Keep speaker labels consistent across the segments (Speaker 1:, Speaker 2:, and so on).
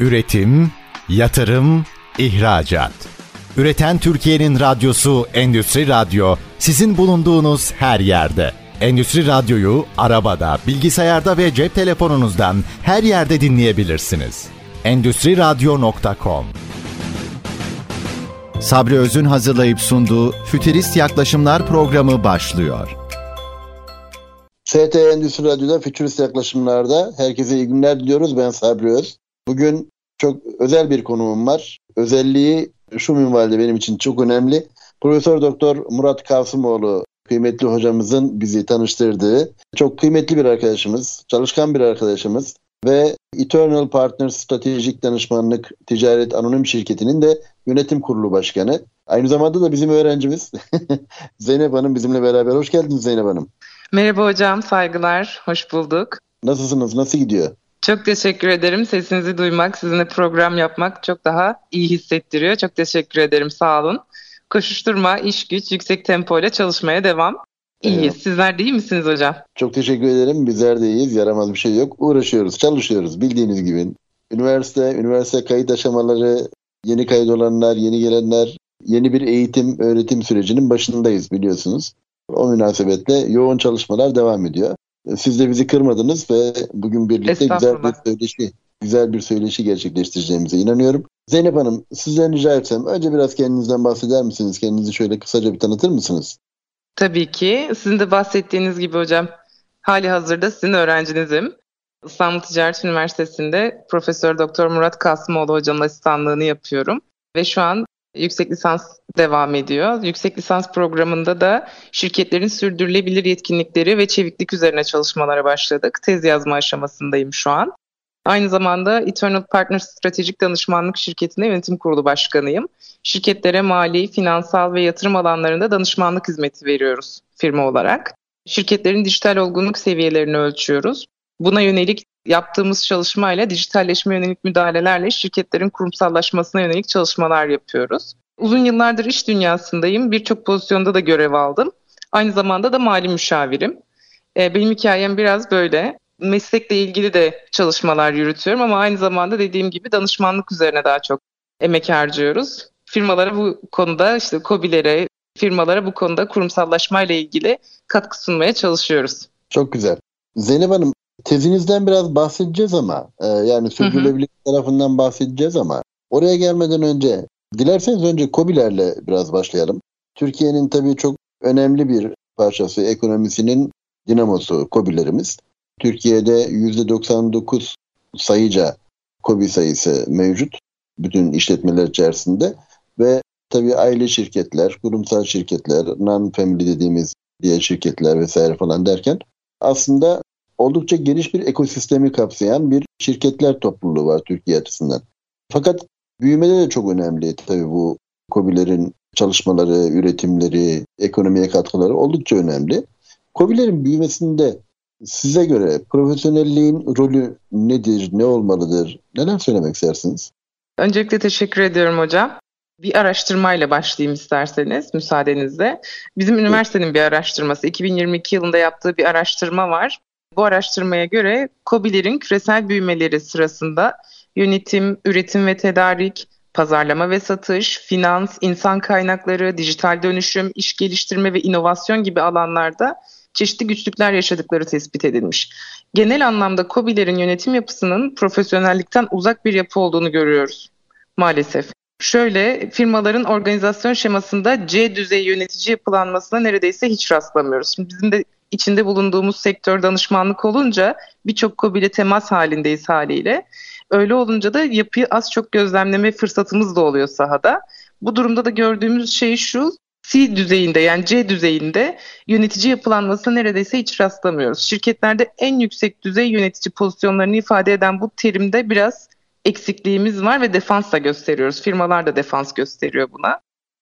Speaker 1: Üretim, yatırım, ihracat. Üreten Türkiye'nin radyosu Endüstri Radyo sizin bulunduğunuz her yerde. Endüstri Radyo'yu arabada, bilgisayarda ve cep telefonunuzdan her yerde dinleyebilirsiniz. Endüstri Radyo.com Sabri Öz'ün hazırlayıp sunduğu Fütürist Yaklaşımlar programı başlıyor.
Speaker 2: FT Endüstri Radyo'da Fütürist Yaklaşımlar'da herkese iyi günler diliyoruz. Ben Sabri Öz. Bugün çok özel bir konumum var. Özelliği şu minvalde benim için çok önemli. Profesör Doktor Murat Kasımoğlu kıymetli hocamızın bizi tanıştırdığı çok kıymetli bir arkadaşımız, çalışkan bir arkadaşımız ve Eternal Partners Stratejik Danışmanlık Ticaret Anonim Şirketi'nin de yönetim kurulu başkanı. Aynı zamanda da bizim öğrencimiz Zeynep Hanım bizimle beraber. Hoş geldiniz Zeynep Hanım.
Speaker 3: Merhaba hocam, saygılar, hoş bulduk.
Speaker 2: Nasılsınız, nasıl gidiyor?
Speaker 3: Çok teşekkür ederim. Sesinizi duymak, sizinle program yapmak çok daha iyi hissettiriyor. Çok teşekkür ederim, sağ olun. Koşuşturma, iş güç, yüksek tempo ile çalışmaya devam. İyiyiz. Evet. Sizler de iyi misiniz hocam?
Speaker 2: Çok teşekkür ederim. Bizler de iyiyiz. Yaramaz bir şey yok. Uğraşıyoruz, çalışıyoruz bildiğiniz gibi. Üniversite, üniversite kayıt aşamaları, yeni kayıt olanlar, yeni gelenler, yeni bir eğitim, öğretim sürecinin başındayız biliyorsunuz. O münasebetle yoğun çalışmalar devam ediyor. Siz de bizi kırmadınız ve bugün birlikte güzel bir söyleşi güzel bir söyleşi gerçekleştireceğimize inanıyorum. Zeynep Hanım sizden rica etsem önce biraz kendinizden bahseder misiniz? Kendinizi şöyle kısaca bir tanıtır mısınız?
Speaker 3: Tabii ki. Sizin de bahsettiğiniz gibi hocam hali hazırda sizin öğrencinizim. İstanbul Ticaret Üniversitesi'nde Profesör Doktor Murat Kasımoğlu hocamın asistanlığını yapıyorum. Ve şu an yüksek lisans devam ediyor. Yüksek lisans programında da şirketlerin sürdürülebilir yetkinlikleri ve çeviklik üzerine çalışmalara başladık. Tez yazma aşamasındayım şu an. Aynı zamanda Eternal Partners Stratejik Danışmanlık Şirketi'nde yönetim kurulu başkanıyım. Şirketlere mali, finansal ve yatırım alanlarında danışmanlık hizmeti veriyoruz firma olarak. Şirketlerin dijital olgunluk seviyelerini ölçüyoruz. Buna yönelik yaptığımız çalışmayla dijitalleşme yönelik müdahalelerle şirketlerin kurumsallaşmasına yönelik çalışmalar yapıyoruz. Uzun yıllardır iş dünyasındayım. Birçok pozisyonda da görev aldım. Aynı zamanda da mali müşavirim. Ee, benim hikayem biraz böyle. Meslekle ilgili de çalışmalar yürütüyorum ama aynı zamanda dediğim gibi danışmanlık üzerine daha çok emek harcıyoruz. Firmalara bu konuda işte COBİ'lere, firmalara bu konuda kurumsallaşmayla ilgili katkı sunmaya çalışıyoruz.
Speaker 2: Çok güzel. Zeynep Hanım tezinizden biraz bahsedeceğiz ama e, yani sürdürülebilirlik tarafından bahsedeceğiz ama oraya gelmeden önce dilerseniz önce COBİ'lerle biraz başlayalım. Türkiye'nin tabii çok önemli bir parçası ekonomisinin dinamosu COBİ'lerimiz. Türkiye'de %99 sayıca COBİ sayısı mevcut bütün işletmeler içerisinde ve tabii aile şirketler, kurumsal şirketler, non-family dediğimiz diğer şirketler vesaire falan derken aslında oldukça geniş bir ekosistemi kapsayan bir şirketler topluluğu var Türkiye açısından. Fakat büyümede de çok önemli tabii bu COBİ'lerin çalışmaları, üretimleri, ekonomiye katkıları oldukça önemli. COBİ'lerin büyümesinde size göre profesyonelliğin rolü nedir, ne olmalıdır? Neler söylemek istersiniz?
Speaker 3: Öncelikle teşekkür ediyorum hocam. Bir araştırmayla başlayayım isterseniz müsaadenizle. Bizim üniversitenin bir araştırması, 2022 yılında yaptığı bir araştırma var. Bu araştırmaya göre COBİ'lerin küresel büyümeleri sırasında yönetim, üretim ve tedarik, pazarlama ve satış, finans, insan kaynakları, dijital dönüşüm, iş geliştirme ve inovasyon gibi alanlarda çeşitli güçlükler yaşadıkları tespit edilmiş. Genel anlamda COBİ'lerin yönetim yapısının profesyonellikten uzak bir yapı olduğunu görüyoruz maalesef. Şöyle firmaların organizasyon şemasında C düzey yönetici yapılanmasına neredeyse hiç rastlamıyoruz. Şimdi bizim de içinde bulunduğumuz sektör danışmanlık olunca birçok COBİ'le temas halindeyiz haliyle. Öyle olunca da yapıyı az çok gözlemleme fırsatımız da oluyor sahada. Bu durumda da gördüğümüz şey şu, C düzeyinde yani C düzeyinde yönetici yapılanmasına neredeyse hiç rastlamıyoruz. Şirketlerde en yüksek düzey yönetici pozisyonlarını ifade eden bu terimde biraz eksikliğimiz var ve defans da gösteriyoruz. Firmalar da defans gösteriyor buna.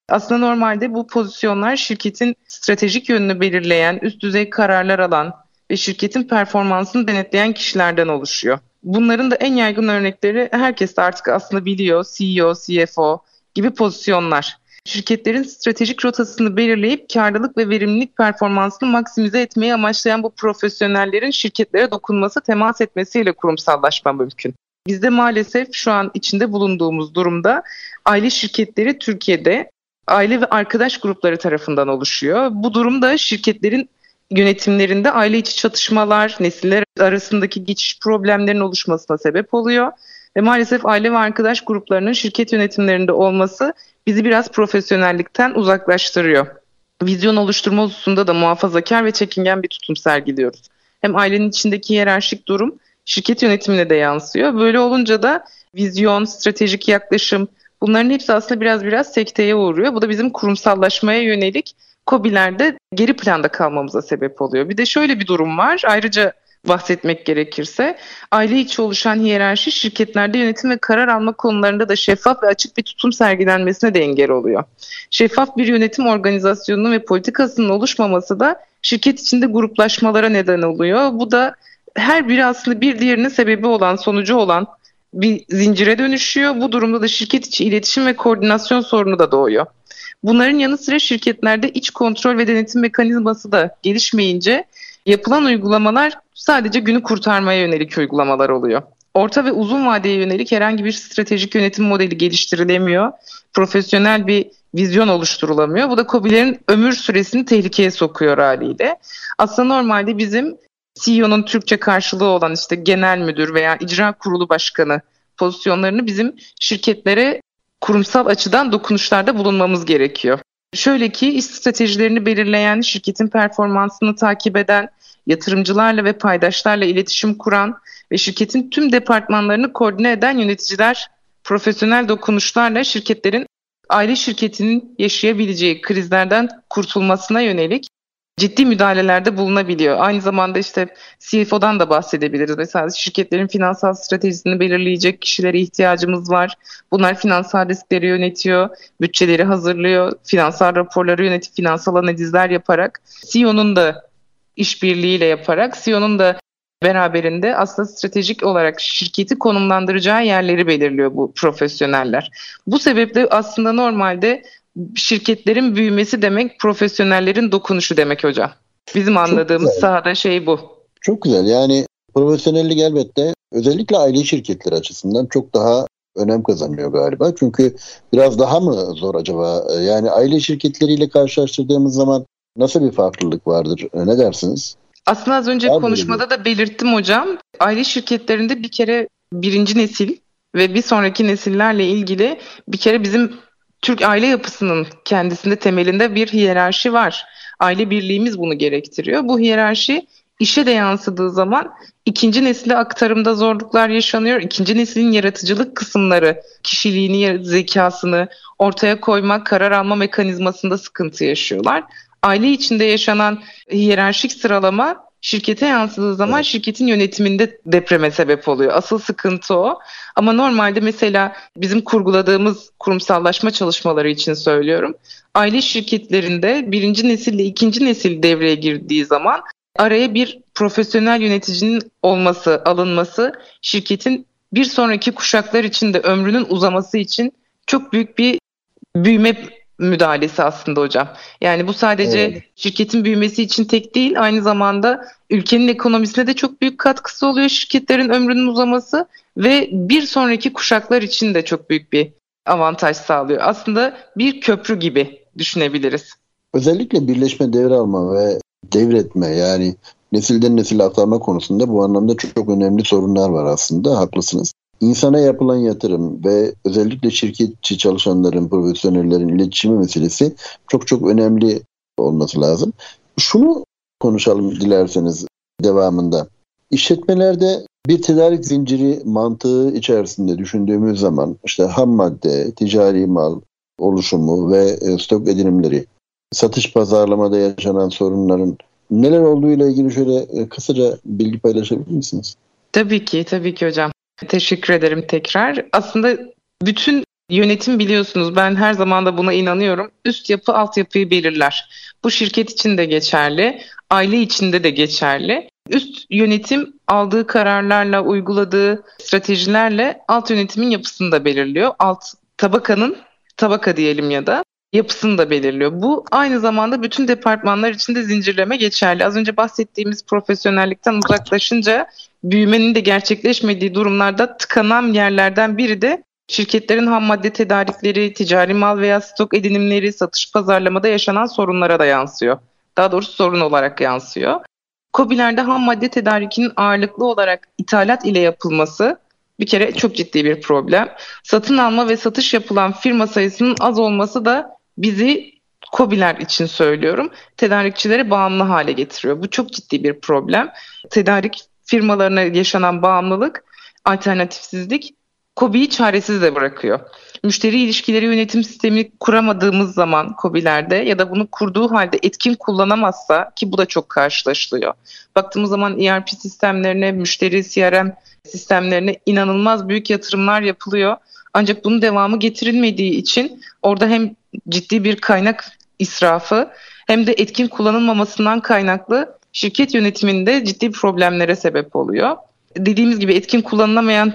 Speaker 3: Aslında normalde bu pozisyonlar şirketin stratejik yönünü belirleyen, üst düzey kararlar alan ve şirketin performansını denetleyen kişilerden oluşuyor. Bunların da en yaygın örnekleri herkes de artık aslında biliyor. CEO, CFO gibi pozisyonlar. Şirketlerin stratejik rotasını belirleyip karlılık ve verimlilik performansını maksimize etmeyi amaçlayan bu profesyonellerin şirketlere dokunması, temas etmesiyle kurumsallaşma mümkün. Bizde maalesef şu an içinde bulunduğumuz durumda aile şirketleri Türkiye'de aile ve arkadaş grupları tarafından oluşuyor. Bu durumda şirketlerin yönetimlerinde aile içi çatışmalar, nesiller arasındaki geçiş problemlerinin oluşmasına sebep oluyor. Ve maalesef aile ve arkadaş gruplarının şirket yönetimlerinde olması bizi biraz profesyonellikten uzaklaştırıyor. Vizyon oluşturma hususunda da muhafazakar ve çekingen bir tutum sergiliyoruz. Hem ailenin içindeki hiyerarşik durum şirket yönetimine de yansıyor. Böyle olunca da vizyon, stratejik yaklaşım bunların hepsi aslında biraz biraz sekteye uğruyor. Bu da bizim kurumsallaşmaya yönelik COBİ'lerde geri planda kalmamıza sebep oluyor. Bir de şöyle bir durum var. Ayrıca bahsetmek gerekirse aile içi oluşan hiyerarşi şirketlerde yönetim ve karar alma konularında da şeffaf ve açık bir tutum sergilenmesine de engel oluyor. Şeffaf bir yönetim organizasyonunun ve politikasının oluşmaması da şirket içinde gruplaşmalara neden oluyor. Bu da her biri aslında bir diğerinin sebebi olan, sonucu olan bir zincire dönüşüyor. Bu durumda da şirket içi iletişim ve koordinasyon sorunu da doğuyor. Bunların yanı sıra şirketlerde iç kontrol ve denetim mekanizması da gelişmeyince yapılan uygulamalar sadece günü kurtarmaya yönelik uygulamalar oluyor. Orta ve uzun vadeye yönelik herhangi bir stratejik yönetim modeli geliştirilemiyor. Profesyonel bir vizyon oluşturulamıyor. Bu da COBİ'lerin ömür süresini tehlikeye sokuyor haliyle. Aslında normalde bizim CEO'nun Türkçe karşılığı olan işte genel müdür veya icra kurulu başkanı pozisyonlarını bizim şirketlere kurumsal açıdan dokunuşlarda bulunmamız gerekiyor. Şöyle ki iş stratejilerini belirleyen, şirketin performansını takip eden, yatırımcılarla ve paydaşlarla iletişim kuran ve şirketin tüm departmanlarını koordine eden yöneticiler profesyonel dokunuşlarla şirketlerin aile şirketinin yaşayabileceği krizlerden kurtulmasına yönelik ciddi müdahalelerde bulunabiliyor. Aynı zamanda işte CFO'dan da bahsedebiliriz. Mesela şirketlerin finansal stratejisini belirleyecek kişilere ihtiyacımız var. Bunlar finansal riskleri yönetiyor, bütçeleri hazırlıyor, finansal raporları yönetip finansal analizler yaparak CEO'nun da işbirliğiyle yaparak CEO'nun da beraberinde aslında stratejik olarak şirketi konumlandıracağı yerleri belirliyor bu profesyoneller. Bu sebeple aslında normalde şirketlerin büyümesi demek profesyonellerin dokunuşu demek hocam. Bizim anladığımız sahada şey bu.
Speaker 2: Çok güzel yani profesyonellik elbette özellikle aile şirketleri açısından çok daha önem kazanıyor galiba. Çünkü biraz daha mı zor acaba? Yani aile şirketleriyle karşılaştırdığımız zaman nasıl bir farklılık vardır? Ne dersiniz?
Speaker 3: Aslında az önce Var konuşmada da belirttim hocam. Aile şirketlerinde bir kere birinci nesil ve bir sonraki nesillerle ilgili bir kere bizim Türk aile yapısının kendisinde temelinde bir hiyerarşi var. Aile birliğimiz bunu gerektiriyor. Bu hiyerarşi işe de yansıdığı zaman ikinci nesile aktarımda zorluklar yaşanıyor. İkinci neslin yaratıcılık kısımları, kişiliğini, zekasını ortaya koymak, karar alma mekanizmasında sıkıntı yaşıyorlar. Aile içinde yaşanan hiyerarşik sıralama şirkete yansıdığı zaman evet. şirketin yönetiminde depreme sebep oluyor. Asıl sıkıntı o. Ama normalde mesela bizim kurguladığımız kurumsallaşma çalışmaları için söylüyorum. Aile şirketlerinde birinci nesille ikinci nesil devreye girdiği zaman araya bir profesyonel yöneticinin olması, alınması şirketin bir sonraki kuşaklar için de ömrünün uzaması için çok büyük bir büyüme müdahalesi aslında hocam. Yani bu sadece evet. şirketin büyümesi için tek değil aynı zamanda ülkenin ekonomisine de çok büyük katkısı oluyor şirketlerin ömrünün uzaması ve bir sonraki kuşaklar için de çok büyük bir avantaj sağlıyor. Aslında bir köprü gibi düşünebiliriz.
Speaker 2: Özellikle birleşme devralma ve devretme yani nesilden nesile aktarma konusunda bu anlamda çok, çok önemli sorunlar var aslında haklısınız. İnsana yapılan yatırım ve özellikle şirketçi çalışanların, profesyonellerin iletişimi meselesi çok çok önemli olması lazım. Şunu konuşalım dilerseniz devamında. İşletmelerde bir tedarik zinciri mantığı içerisinde düşündüğümüz zaman işte ham madde, ticari mal oluşumu ve e, stok edinimleri, satış pazarlamada yaşanan sorunların neler olduğu ile ilgili şöyle e, kısaca bilgi paylaşabilir misiniz?
Speaker 3: Tabii ki, tabii ki hocam. Teşekkür ederim tekrar. Aslında bütün yönetim biliyorsunuz ben her zaman da buna inanıyorum. Üst yapı alt yapıyı belirler. Bu şirket için de geçerli, aile içinde de geçerli. Üst yönetim aldığı kararlarla, uyguladığı stratejilerle alt yönetimin yapısını da belirliyor. Alt tabakanın tabaka diyelim ya da yapısını da belirliyor. Bu aynı zamanda bütün departmanlar için de zincirleme geçerli. Az önce bahsettiğimiz profesyonellikten uzaklaşınca büyümenin de gerçekleşmediği durumlarda tıkanan yerlerden biri de şirketlerin ham madde tedarikleri, ticari mal veya stok edinimleri, satış pazarlamada yaşanan sorunlara da yansıyor. Daha doğrusu sorun olarak yansıyor. COBİ'lerde ham madde tedarikinin ağırlıklı olarak ithalat ile yapılması bir kere çok ciddi bir problem. Satın alma ve satış yapılan firma sayısının az olması da bizi COBİ'ler için söylüyorum tedarikçilere bağımlı hale getiriyor. Bu çok ciddi bir problem. Tedarik firmalarına yaşanan bağımlılık, alternatifsizlik COBİ'yi çaresiz de bırakıyor. Müşteri ilişkileri yönetim sistemi kuramadığımız zaman COBİ'lerde ya da bunu kurduğu halde etkin kullanamazsa ki bu da çok karşılaşılıyor. Baktığımız zaman ERP sistemlerine, müşteri CRM sistemlerine inanılmaz büyük yatırımlar yapılıyor. Ancak bunun devamı getirilmediği için orada hem ciddi bir kaynak israfı hem de etkin kullanılmamasından kaynaklı şirket yönetiminde ciddi problemlere sebep oluyor. Dediğimiz gibi etkin kullanılamayan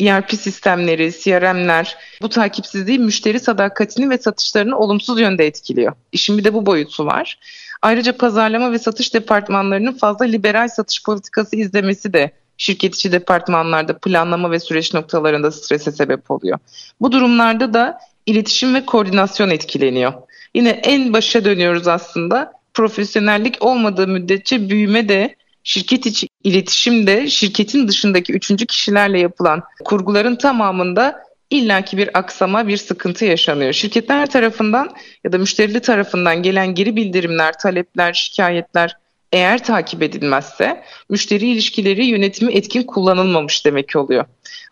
Speaker 3: ERP sistemleri, CRM'ler bu takipsizliği müşteri sadakatini ve satışlarını olumsuz yönde etkiliyor. İşin bir de bu boyutu var. Ayrıca pazarlama ve satış departmanlarının fazla liberal satış politikası izlemesi de şirket içi departmanlarda planlama ve süreç noktalarında strese sebep oluyor. Bu durumlarda da iletişim ve koordinasyon etkileniyor. Yine en başa dönüyoruz aslında. Profesyonellik olmadığı müddetçe büyüme de şirket içi iletişim de şirketin dışındaki üçüncü kişilerle yapılan kurguların tamamında illaki bir aksama, bir sıkıntı yaşanıyor. Şirketler tarafından ya da müşterili tarafından gelen geri bildirimler, talepler, şikayetler eğer takip edilmezse müşteri ilişkileri yönetimi etkin kullanılmamış demek oluyor.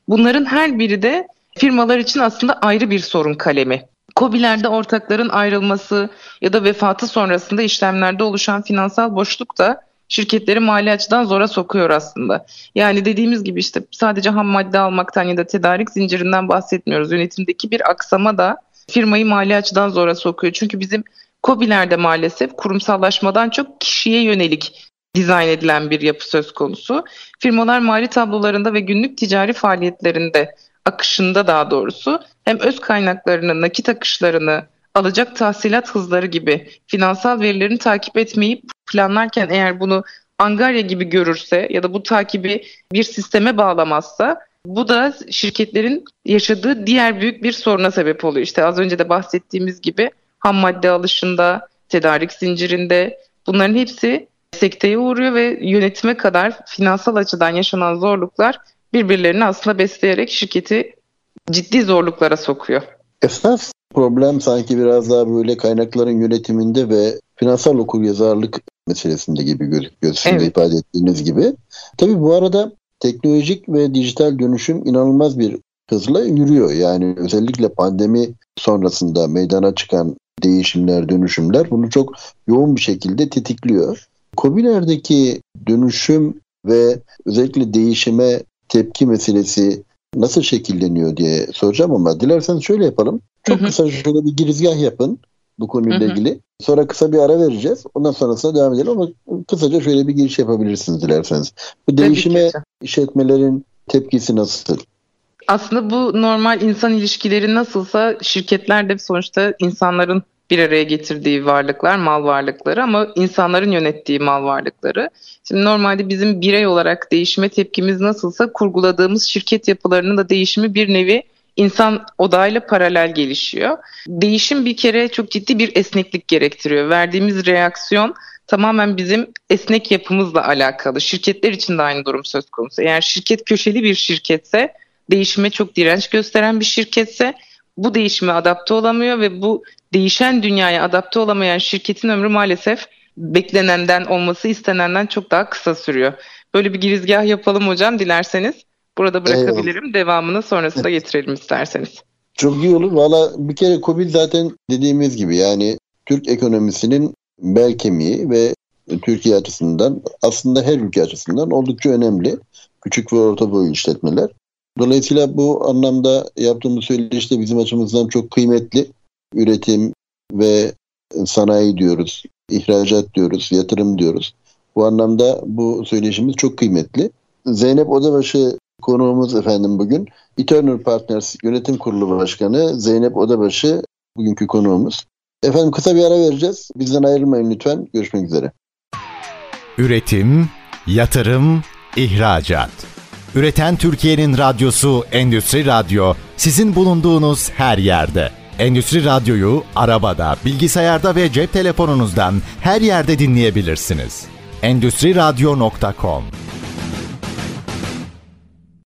Speaker 3: Bunların her biri de firmalar için aslında ayrı bir sorun kalemi. COBİ'lerde ortakların ayrılması ya da vefatı sonrasında işlemlerde oluşan finansal boşluk da şirketleri mali açıdan zora sokuyor aslında. Yani dediğimiz gibi işte sadece ham madde almaktan ya da tedarik zincirinden bahsetmiyoruz. Yönetimdeki bir aksama da firmayı mali açıdan zora sokuyor. Çünkü bizim COBİ'lerde maalesef kurumsallaşmadan çok kişiye yönelik dizayn edilen bir yapı söz konusu. Firmalar mali tablolarında ve günlük ticari faaliyetlerinde akışında daha doğrusu hem öz kaynaklarını, nakit akışlarını, alacak tahsilat hızları gibi finansal verilerini takip etmeyi planlarken eğer bunu Angarya gibi görürse ya da bu takibi bir sisteme bağlamazsa bu da şirketlerin yaşadığı diğer büyük bir soruna sebep oluyor. İşte az önce de bahsettiğimiz gibi ham madde alışında, tedarik zincirinde bunların hepsi sekteye uğruyor ve yönetime kadar finansal açıdan yaşanan zorluklar birbirlerini aslında besleyerek şirketi ciddi zorluklara sokuyor.
Speaker 2: Esas problem sanki biraz daha böyle kaynakların yönetiminde ve finansal okuryazarlık meselesinde gibi gözüküyor. Sizin evet. ifade ettiğiniz gibi. Tabii bu arada teknolojik ve dijital dönüşüm inanılmaz bir hızla yürüyor. Yani özellikle pandemi sonrasında meydana çıkan değişimler, dönüşümler bunu çok yoğun bir şekilde tetikliyor. COBİ'lerdeki dönüşüm ve özellikle değişime tepki meselesi nasıl şekilleniyor diye soracağım ama dilerseniz şöyle yapalım. Çok kısa şöyle bir girizgah yapın bu konuyla ilgili. Sonra kısa bir ara vereceğiz. Ondan sonrasında devam edelim ama kısaca şöyle bir giriş yapabilirsiniz dilerseniz. Bu değişime işletmelerin tepkisi nasıl?
Speaker 3: Aslında bu normal insan ilişkileri nasılsa şirketler de sonuçta insanların bir araya getirdiği varlıklar, mal varlıkları ama insanların yönettiği mal varlıkları. Şimdi normalde bizim birey olarak değişime tepkimiz nasılsa kurguladığımız şirket yapılarının da değişimi bir nevi insan odayla paralel gelişiyor. Değişim bir kere çok ciddi bir esneklik gerektiriyor. Verdiğimiz reaksiyon tamamen bizim esnek yapımızla alakalı. Şirketler için de aynı durum söz konusu. Eğer şirket köşeli bir şirketse, değişime çok direnç gösteren bir şirketse bu değişime adapte olamıyor ve bu değişen dünyaya adapte olamayan şirketin ömrü maalesef beklenenden olması istenenden çok daha kısa sürüyor. Böyle bir girizgah yapalım hocam dilerseniz. Burada bırakabilirim. Eyvallah. Devamını sonrasında getirelim isterseniz.
Speaker 2: Çok iyi olur. Valla bir kere Covid zaten dediğimiz gibi yani Türk ekonomisinin bel kemiği ve Türkiye açısından aslında her ülke açısından oldukça önemli. Küçük ve orta boy işletmeler. Dolayısıyla bu anlamda yaptığımız söyleşi de bizim açımızdan çok kıymetli. Üretim ve sanayi diyoruz, ihracat diyoruz, yatırım diyoruz. Bu anlamda bu söyleşimiz çok kıymetli. Zeynep Odabaşı konuğumuz efendim bugün. Eternal Partners Yönetim Kurulu Başkanı Zeynep Odabaşı bugünkü konuğumuz. Efendim kısa bir ara vereceğiz. Bizden ayrılmayın lütfen. Görüşmek üzere.
Speaker 1: Üretim, yatırım, ihracat. Üreten Türkiye'nin radyosu Endüstri Radyo sizin bulunduğunuz her yerde. Endüstri Radyo'yu arabada, bilgisayarda ve cep telefonunuzdan her yerde dinleyebilirsiniz. Endüstri Radyo.com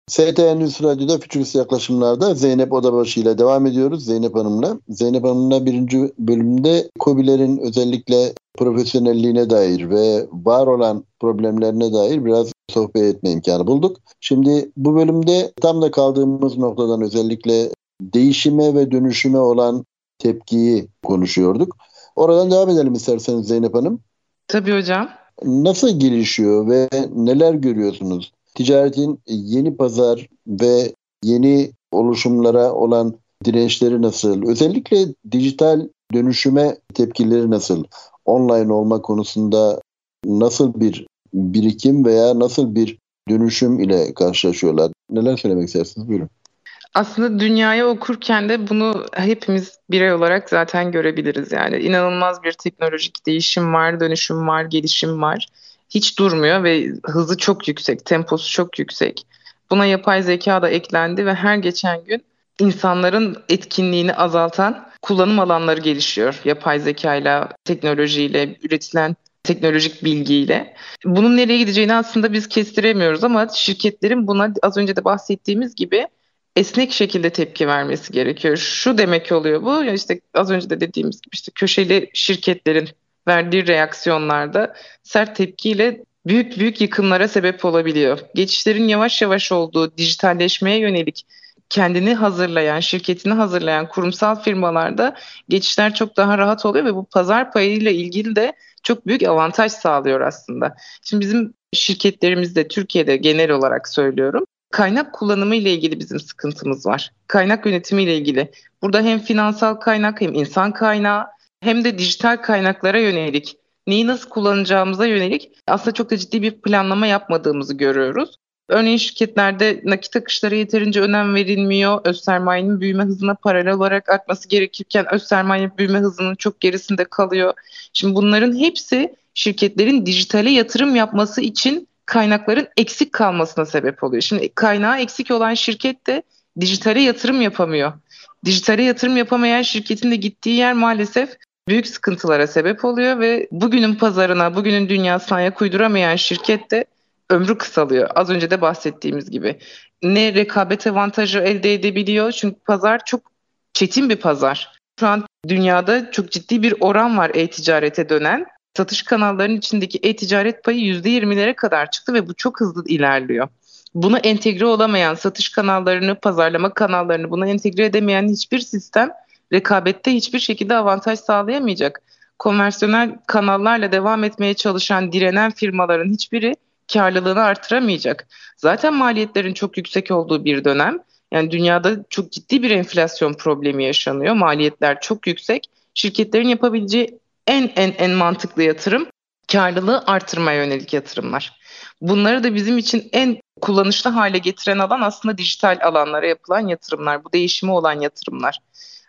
Speaker 2: ST Endüstri Radyo'da Fütürist Yaklaşımlar'da Zeynep Odabaşı ile devam ediyoruz Zeynep Hanım'la. Zeynep Hanım'la birinci bölümde COBİ'lerin özellikle profesyonelliğine dair ve var olan problemlerine dair biraz sohbet etme imkanı bulduk. Şimdi bu bölümde tam da kaldığımız noktadan özellikle değişime ve dönüşüme olan tepkiyi konuşuyorduk. Oradan devam edelim isterseniz Zeynep Hanım.
Speaker 3: Tabii hocam.
Speaker 2: Nasıl gelişiyor ve neler görüyorsunuz? Ticaretin yeni pazar ve yeni oluşumlara olan dirençleri nasıl? Özellikle dijital dönüşüme tepkileri nasıl? Online olma konusunda nasıl bir birikim veya nasıl bir dönüşüm ile karşılaşıyorlar? Neler söylemek istersiniz? Buyurun.
Speaker 3: Aslında dünyaya okurken de bunu hepimiz birey olarak zaten görebiliriz. Yani inanılmaz bir teknolojik değişim var, dönüşüm var, gelişim var. Hiç durmuyor ve hızı çok yüksek, temposu çok yüksek. Buna yapay zeka da eklendi ve her geçen gün insanların etkinliğini azaltan kullanım alanları gelişiyor. Yapay zeka ile, teknolojiyle, üretilen teknolojik bilgiyle. Bunun nereye gideceğini aslında biz kestiremiyoruz ama şirketlerin buna az önce de bahsettiğimiz gibi esnek şekilde tepki vermesi gerekiyor. Şu demek oluyor bu işte az önce de dediğimiz gibi işte köşeli şirketlerin verdiği reaksiyonlarda sert tepkiyle büyük büyük yıkımlara sebep olabiliyor. Geçişlerin yavaş yavaş olduğu dijitalleşmeye yönelik kendini hazırlayan, şirketini hazırlayan kurumsal firmalarda geçişler çok daha rahat oluyor ve bu pazar payıyla ilgili de çok büyük avantaj sağlıyor aslında. Şimdi bizim şirketlerimizde Türkiye'de genel olarak söylüyorum kaynak kullanımı ile ilgili bizim sıkıntımız var. Kaynak yönetimi ile ilgili. Burada hem finansal kaynak hem insan kaynağı hem de dijital kaynaklara yönelik neyi nasıl kullanacağımıza yönelik aslında çok da ciddi bir planlama yapmadığımızı görüyoruz. Örneğin şirketlerde nakit akışlara yeterince önem verilmiyor. Öz sermayenin büyüme hızına paralel olarak artması gerekirken öz sermaye büyüme hızının çok gerisinde kalıyor. Şimdi bunların hepsi şirketlerin dijitale yatırım yapması için kaynakların eksik kalmasına sebep oluyor. Şimdi kaynağı eksik olan şirket de dijitale yatırım yapamıyor. Dijitale yatırım yapamayan şirketin de gittiği yer maalesef büyük sıkıntılara sebep oluyor ve bugünün pazarına, bugünün dünyasına ayak uyduramayan şirket de ömrü kısalıyor. Az önce de bahsettiğimiz gibi. Ne rekabet avantajı elde edebiliyor çünkü pazar çok çetin bir pazar. Şu an dünyada çok ciddi bir oran var e-ticarete dönen satış kanallarının içindeki e-ticaret payı %20'lere kadar çıktı ve bu çok hızlı ilerliyor. Buna entegre olamayan satış kanallarını, pazarlama kanallarını buna entegre edemeyen hiçbir sistem rekabette hiçbir şekilde avantaj sağlayamayacak. Konvansiyonel kanallarla devam etmeye çalışan, direnen firmaların hiçbiri karlılığını artıramayacak. Zaten maliyetlerin çok yüksek olduğu bir dönem. Yani dünyada çok ciddi bir enflasyon problemi yaşanıyor. Maliyetler çok yüksek. Şirketlerin yapabileceği en en en mantıklı yatırım karlılığı artırmaya yönelik yatırımlar. Bunları da bizim için en kullanışlı hale getiren alan aslında dijital alanlara yapılan yatırımlar, bu değişimi olan yatırımlar.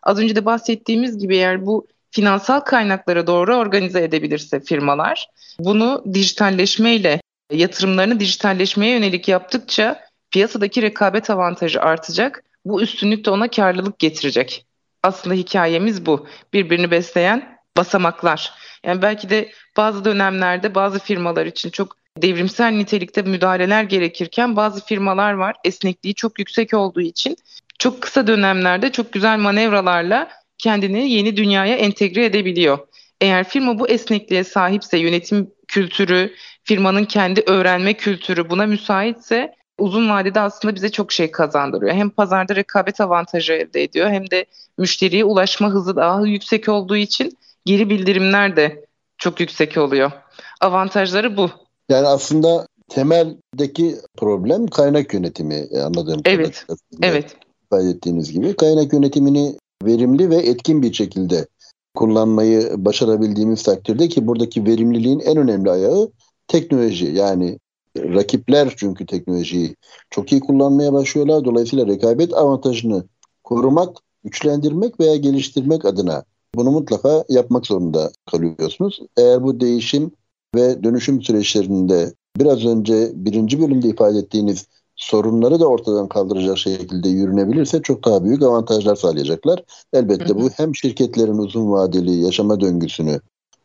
Speaker 3: Az önce de bahsettiğimiz gibi eğer bu finansal kaynakları doğru organize edebilirse firmalar, bunu dijitalleşmeyle, yatırımlarını dijitalleşmeye yönelik yaptıkça piyasadaki rekabet avantajı artacak. Bu üstünlük de ona karlılık getirecek. Aslında hikayemiz bu. Birbirini besleyen basamaklar. Yani belki de bazı dönemlerde bazı firmalar için çok devrimsel nitelikte müdahaleler gerekirken bazı firmalar var esnekliği çok yüksek olduğu için çok kısa dönemlerde çok güzel manevralarla kendini yeni dünyaya entegre edebiliyor. Eğer firma bu esnekliğe sahipse, yönetim kültürü, firmanın kendi öğrenme kültürü buna müsaitse uzun vadede aslında bize çok şey kazandırıyor. Hem pazarda rekabet avantajı elde ediyor hem de müşteriye ulaşma hızı daha yüksek olduğu için geri bildirimler de çok yüksek oluyor. Avantajları bu.
Speaker 2: Yani aslında temeldeki problem kaynak yönetimi anladığım
Speaker 3: Evet. Evet.
Speaker 2: İfade ettiğiniz gibi kaynak yönetimini verimli ve etkin bir şekilde kullanmayı başarabildiğimiz takdirde ki buradaki verimliliğin en önemli ayağı teknoloji. Yani rakipler çünkü teknolojiyi çok iyi kullanmaya başlıyorlar. Dolayısıyla rekabet avantajını korumak, güçlendirmek veya geliştirmek adına bunu mutlaka yapmak zorunda kalıyorsunuz. Eğer bu değişim ve dönüşüm süreçlerinde biraz önce birinci bölümde ifade ettiğiniz sorunları da ortadan kaldıracak şekilde yürünebilirse çok daha büyük avantajlar sağlayacaklar. Elbette bu hem şirketlerin uzun vadeli yaşama döngüsünü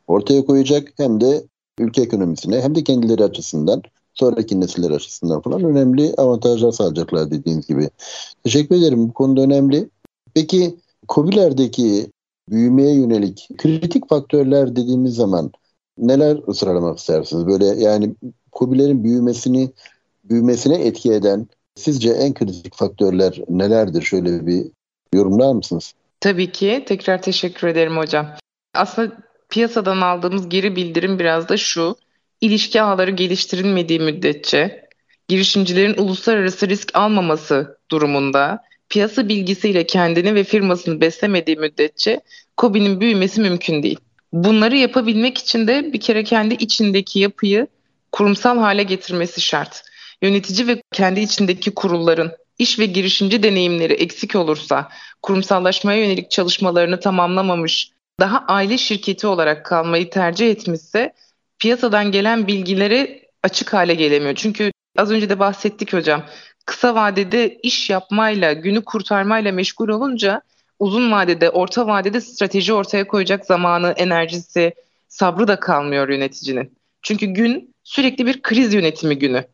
Speaker 2: ortaya koyacak hem de ülke ekonomisine hem de kendileri açısından sonraki nesiller açısından falan önemli avantajlar sağlayacaklar dediğiniz gibi. Teşekkür ederim. Bu konuda önemli. Peki COBİ'lerdeki büyümeye yönelik kritik faktörler dediğimiz zaman neler sıralamak istersiniz? Böyle yani COBİ'lerin büyümesini büyümesine etki eden sizce en kritik faktörler nelerdir? Şöyle bir yorumlar mısınız?
Speaker 3: Tabii ki. Tekrar teşekkür ederim hocam. Aslında piyasadan aldığımız geri bildirim biraz da şu. İlişki ağları geliştirilmediği müddetçe girişimcilerin uluslararası risk almaması durumunda piyasa bilgisiyle kendini ve firmasını beslemediği müddetçe COBİ'nin büyümesi mümkün değil. Bunları yapabilmek için de bir kere kendi içindeki yapıyı kurumsal hale getirmesi şart. Yönetici ve kendi içindeki kurulların iş ve girişimci deneyimleri eksik olursa, kurumsallaşmaya yönelik çalışmalarını tamamlamamış, daha aile şirketi olarak kalmayı tercih etmişse piyasadan gelen bilgileri açık hale gelemiyor. Çünkü az önce de bahsettik hocam. Kısa vadede iş yapmayla, günü kurtarmayla meşgul olunca uzun vadede, orta vadede strateji ortaya koyacak zamanı, enerjisi, sabrı da kalmıyor yöneticinin. Çünkü gün sürekli bir kriz yönetimi günü.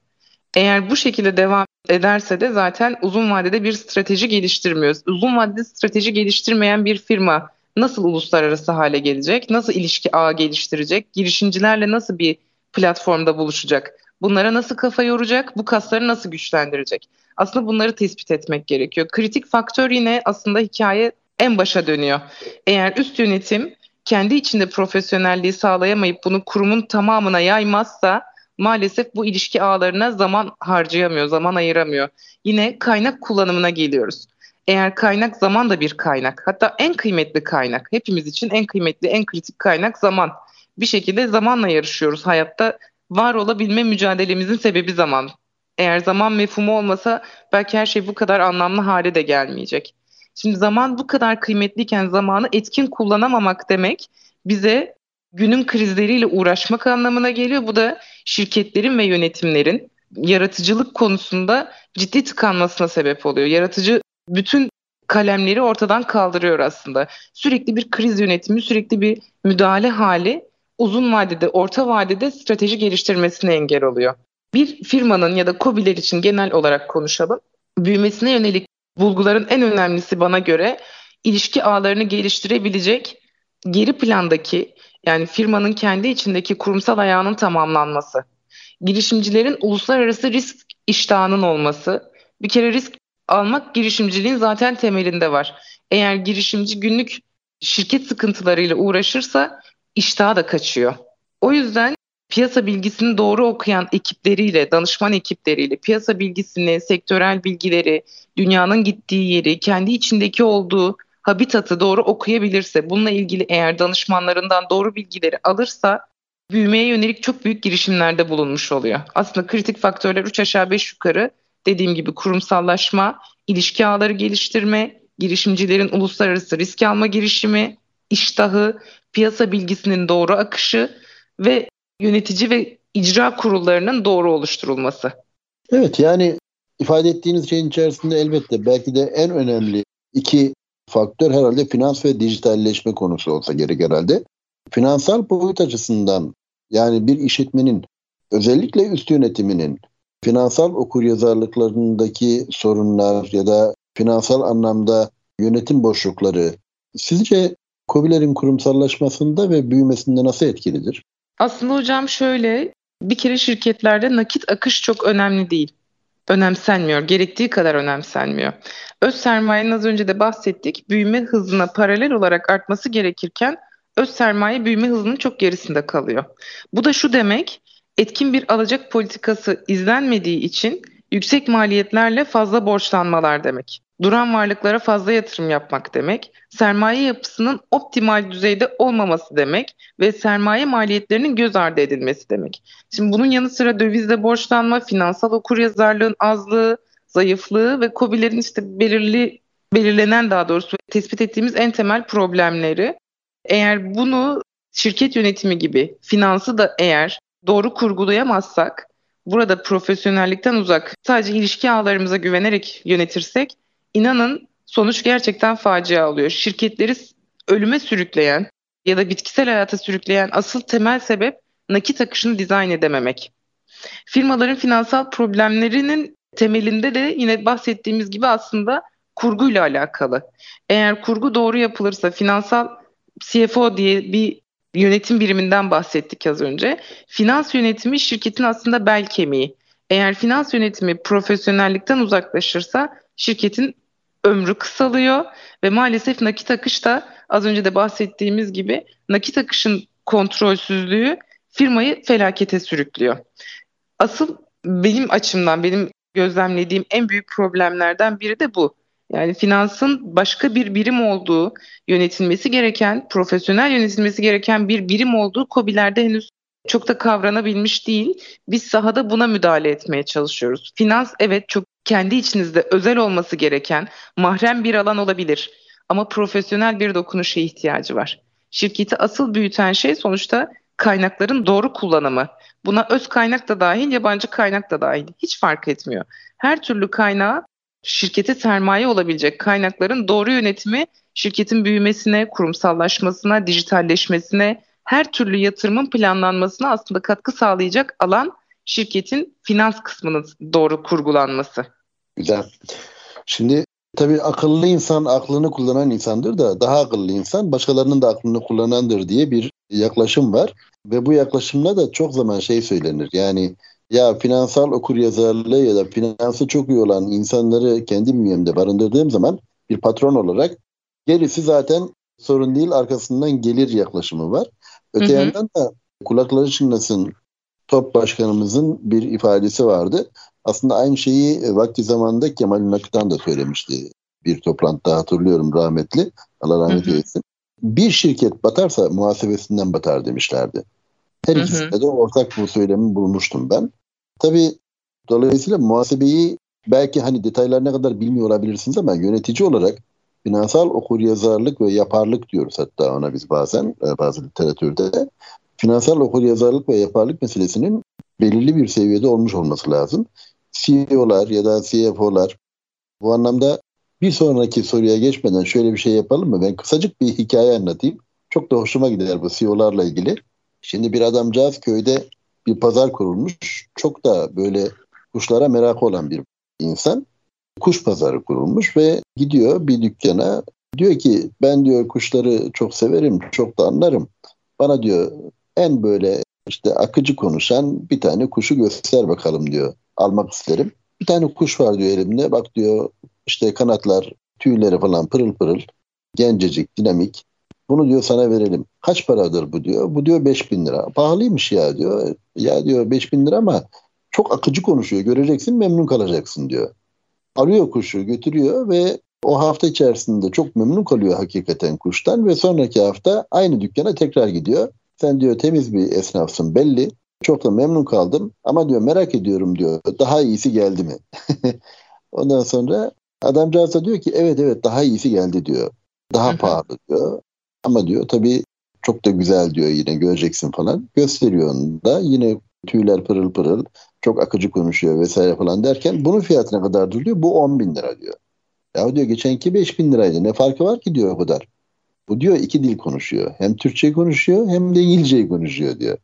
Speaker 3: Eğer bu şekilde devam ederse de zaten uzun vadede bir strateji geliştirmiyoruz. Uzun vadede strateji geliştirmeyen bir firma nasıl uluslararası hale gelecek? Nasıl ilişki ağı geliştirecek? Girişimcilerle nasıl bir platformda buluşacak? Bunlara nasıl kafa yoracak? Bu kasları nasıl güçlendirecek? Aslında bunları tespit etmek gerekiyor. Kritik faktör yine aslında hikaye en başa dönüyor. Eğer üst yönetim kendi içinde profesyonelliği sağlayamayıp bunu kurumun tamamına yaymazsa maalesef bu ilişki ağlarına zaman harcayamıyor, zaman ayıramıyor. Yine kaynak kullanımına geliyoruz. Eğer kaynak zaman da bir kaynak, hatta en kıymetli kaynak, hepimiz için en kıymetli, en kritik kaynak zaman. Bir şekilde zamanla yarışıyoruz hayatta. Var olabilme mücadelemizin sebebi zaman. Eğer zaman mefhumu olmasa belki her şey bu kadar anlamlı hale de gelmeyecek. Şimdi zaman bu kadar kıymetliyken zamanı etkin kullanamamak demek bize günün krizleriyle uğraşmak anlamına geliyor. Bu da şirketlerin ve yönetimlerin yaratıcılık konusunda ciddi tıkanmasına sebep oluyor. Yaratıcı bütün kalemleri ortadan kaldırıyor aslında. Sürekli bir kriz yönetimi, sürekli bir müdahale hali uzun vadede, orta vadede strateji geliştirmesine engel oluyor. Bir firmanın ya da COBİ'ler için genel olarak konuşalım. Büyümesine yönelik bulguların en önemlisi bana göre ilişki ağlarını geliştirebilecek geri plandaki yani firmanın kendi içindeki kurumsal ayağının tamamlanması. Girişimcilerin uluslararası risk iştahının olması. Bir kere risk almak girişimciliğin zaten temelinde var. Eğer girişimci günlük şirket sıkıntılarıyla uğraşırsa iştahı da kaçıyor. O yüzden piyasa bilgisini doğru okuyan ekipleriyle, danışman ekipleriyle piyasa bilgisini, sektörel bilgileri, dünyanın gittiği yeri, kendi içindeki olduğu habitatı doğru okuyabilirse, bununla ilgili eğer danışmanlarından doğru bilgileri alırsa büyümeye yönelik çok büyük girişimlerde bulunmuş oluyor. Aslında kritik faktörler 3 aşağı 5 yukarı dediğim gibi kurumsallaşma, ilişki ağları geliştirme, girişimcilerin uluslararası risk alma girişimi, iştahı, piyasa bilgisinin doğru akışı ve yönetici ve icra kurullarının doğru oluşturulması.
Speaker 2: Evet yani ifade ettiğiniz şeyin içerisinde elbette belki de en önemli iki faktör herhalde finans ve dijitalleşme konusu olsa gerek herhalde. Finansal boyut açısından yani bir işletmenin özellikle üst yönetiminin finansal okuryazarlıklarındaki sorunlar ya da finansal anlamda yönetim boşlukları sizce COBİ'lerin kurumsallaşmasında ve büyümesinde nasıl etkilidir?
Speaker 3: Aslında hocam şöyle bir kere şirketlerde nakit akış çok önemli değil. Önemsenmiyor. Gerektiği kadar önemsenmiyor. Öz sermayenin az önce de bahsettik. Büyüme hızına paralel olarak artması gerekirken öz sermaye büyüme hızının çok gerisinde kalıyor. Bu da şu demek, etkin bir alacak politikası izlenmediği için yüksek maliyetlerle fazla borçlanmalar demek. Duran varlıklara fazla yatırım yapmak demek, sermaye yapısının optimal düzeyde olmaması demek ve sermaye maliyetlerinin göz ardı edilmesi demek. Şimdi bunun yanı sıra dövizle borçlanma, finansal okuryazarlığın azlığı, zayıflığı ve COBİ'lerin işte belirli belirlenen daha doğrusu tespit ettiğimiz en temel problemleri. Eğer bunu şirket yönetimi gibi finansı da eğer doğru kurgulayamazsak, burada profesyonellikten uzak sadece ilişki ağlarımıza güvenerek yönetirsek inanın sonuç gerçekten facia oluyor. Şirketleri ölüme sürükleyen ya da bitkisel hayata sürükleyen asıl temel sebep nakit akışını dizayn edememek. Firmaların finansal problemlerinin temelinde de yine bahsettiğimiz gibi aslında kurguyla alakalı. Eğer kurgu doğru yapılırsa finansal CFO diye bir yönetim biriminden bahsettik az önce. Finans yönetimi şirketin aslında bel kemiği. Eğer finans yönetimi profesyonellikten uzaklaşırsa şirketin ömrü kısalıyor ve maalesef nakit akış da az önce de bahsettiğimiz gibi nakit akışın kontrolsüzlüğü firmayı felakete sürüklüyor. Asıl benim açımdan benim gözlemlediğim en büyük problemlerden biri de bu. Yani finansın başka bir birim olduğu, yönetilmesi gereken, profesyonel yönetilmesi gereken bir birim olduğu COBİ'lerde henüz çok da kavranabilmiş değil. Biz sahada buna müdahale etmeye çalışıyoruz. Finans evet çok kendi içinizde özel olması gereken mahrem bir alan olabilir. Ama profesyonel bir dokunuşa ihtiyacı var. Şirketi asıl büyüten şey sonuçta kaynakların doğru kullanımı. Buna öz kaynak da dahil, yabancı kaynak da dahil. Hiç fark etmiyor. Her türlü kaynağı şirkete sermaye olabilecek kaynakların doğru yönetimi şirketin büyümesine, kurumsallaşmasına, dijitalleşmesine, her türlü yatırımın planlanmasına aslında katkı sağlayacak alan şirketin finans kısmının doğru kurgulanması.
Speaker 2: Güzel. Şimdi tabii akıllı insan aklını kullanan insandır da daha akıllı insan başkalarının da aklını kullanandır diye bir yaklaşım var. Ve bu yaklaşımda da çok zaman şey söylenir. Yani ya finansal okur yazarlığı ya da finansı çok iyi olan insanları kendi bünyemde barındırdığım zaman bir patron olarak gerisi zaten sorun değil arkasından gelir yaklaşımı var. Öte hı hı. yandan da kulakları çınlasın top başkanımızın bir ifadesi vardı. Aslında aynı şeyi vakti zamanında Kemal Nakıtan da söylemişti. Bir toplantıda hatırlıyorum rahmetli. Allah rahmet eylesin. Bir şirket batarsa muhasebesinden batar demişlerdi. Her ikisinde de ortak bu söylemi bulmuştum ben. Tabii dolayısıyla muhasebeyi belki hani detaylarına kadar bilmiyor olabilirsiniz ama yönetici olarak finansal okuryazarlık ve yaparlık diyoruz hatta ona biz bazen e, bazı literatürde. Finansal okuryazarlık ve yaparlık meselesinin belirli bir seviyede olmuş olması lazım. CEO'lar ya da CFO'lar bu anlamda bir sonraki soruya geçmeden şöyle bir şey yapalım mı? Ben kısacık bir hikaye anlatayım. Çok da hoşuma gider bu CEO'larla ilgili. Şimdi bir adamcağız köyde bir pazar kurulmuş. Çok da böyle kuşlara merak olan bir insan. Kuş pazarı kurulmuş ve gidiyor bir dükkana. Diyor ki ben diyor kuşları çok severim, çok da anlarım. Bana diyor en böyle işte akıcı konuşan bir tane kuşu göster bakalım diyor. Almak isterim. Bir tane kuş var diyor elimde. Bak diyor işte kanatlar, tüyleri falan pırıl pırıl. Gencecik, dinamik. Bunu diyor sana verelim. Kaç paradır bu diyor. Bu diyor 5000 lira. Pahalıymış ya diyor. Ya diyor 5000 lira ama çok akıcı konuşuyor. Göreceksin memnun kalacaksın diyor. Arıyor kuşu götürüyor ve o hafta içerisinde çok memnun kalıyor hakikaten kuştan ve sonraki hafta aynı dükkana tekrar gidiyor. Sen diyor temiz bir esnafsın belli. Çok da memnun kaldım ama diyor merak ediyorum diyor. Daha iyisi geldi mi? Ondan sonra adamcağız da diyor ki evet evet daha iyisi geldi diyor. Daha pahalı diyor. Ama diyor tabii çok da güzel diyor yine göreceksin falan. Gösteriyor onu da yine tüyler pırıl pırıl çok akıcı konuşuyor vesaire falan derken bunun fiyatına kadar duruyor bu 10 bin lira diyor. Ya diyor geçenki 5 bin liraydı ne farkı var ki diyor o kadar. Bu diyor iki dil konuşuyor. Hem Türkçe konuşuyor hem de İngilizce konuşuyor diyor.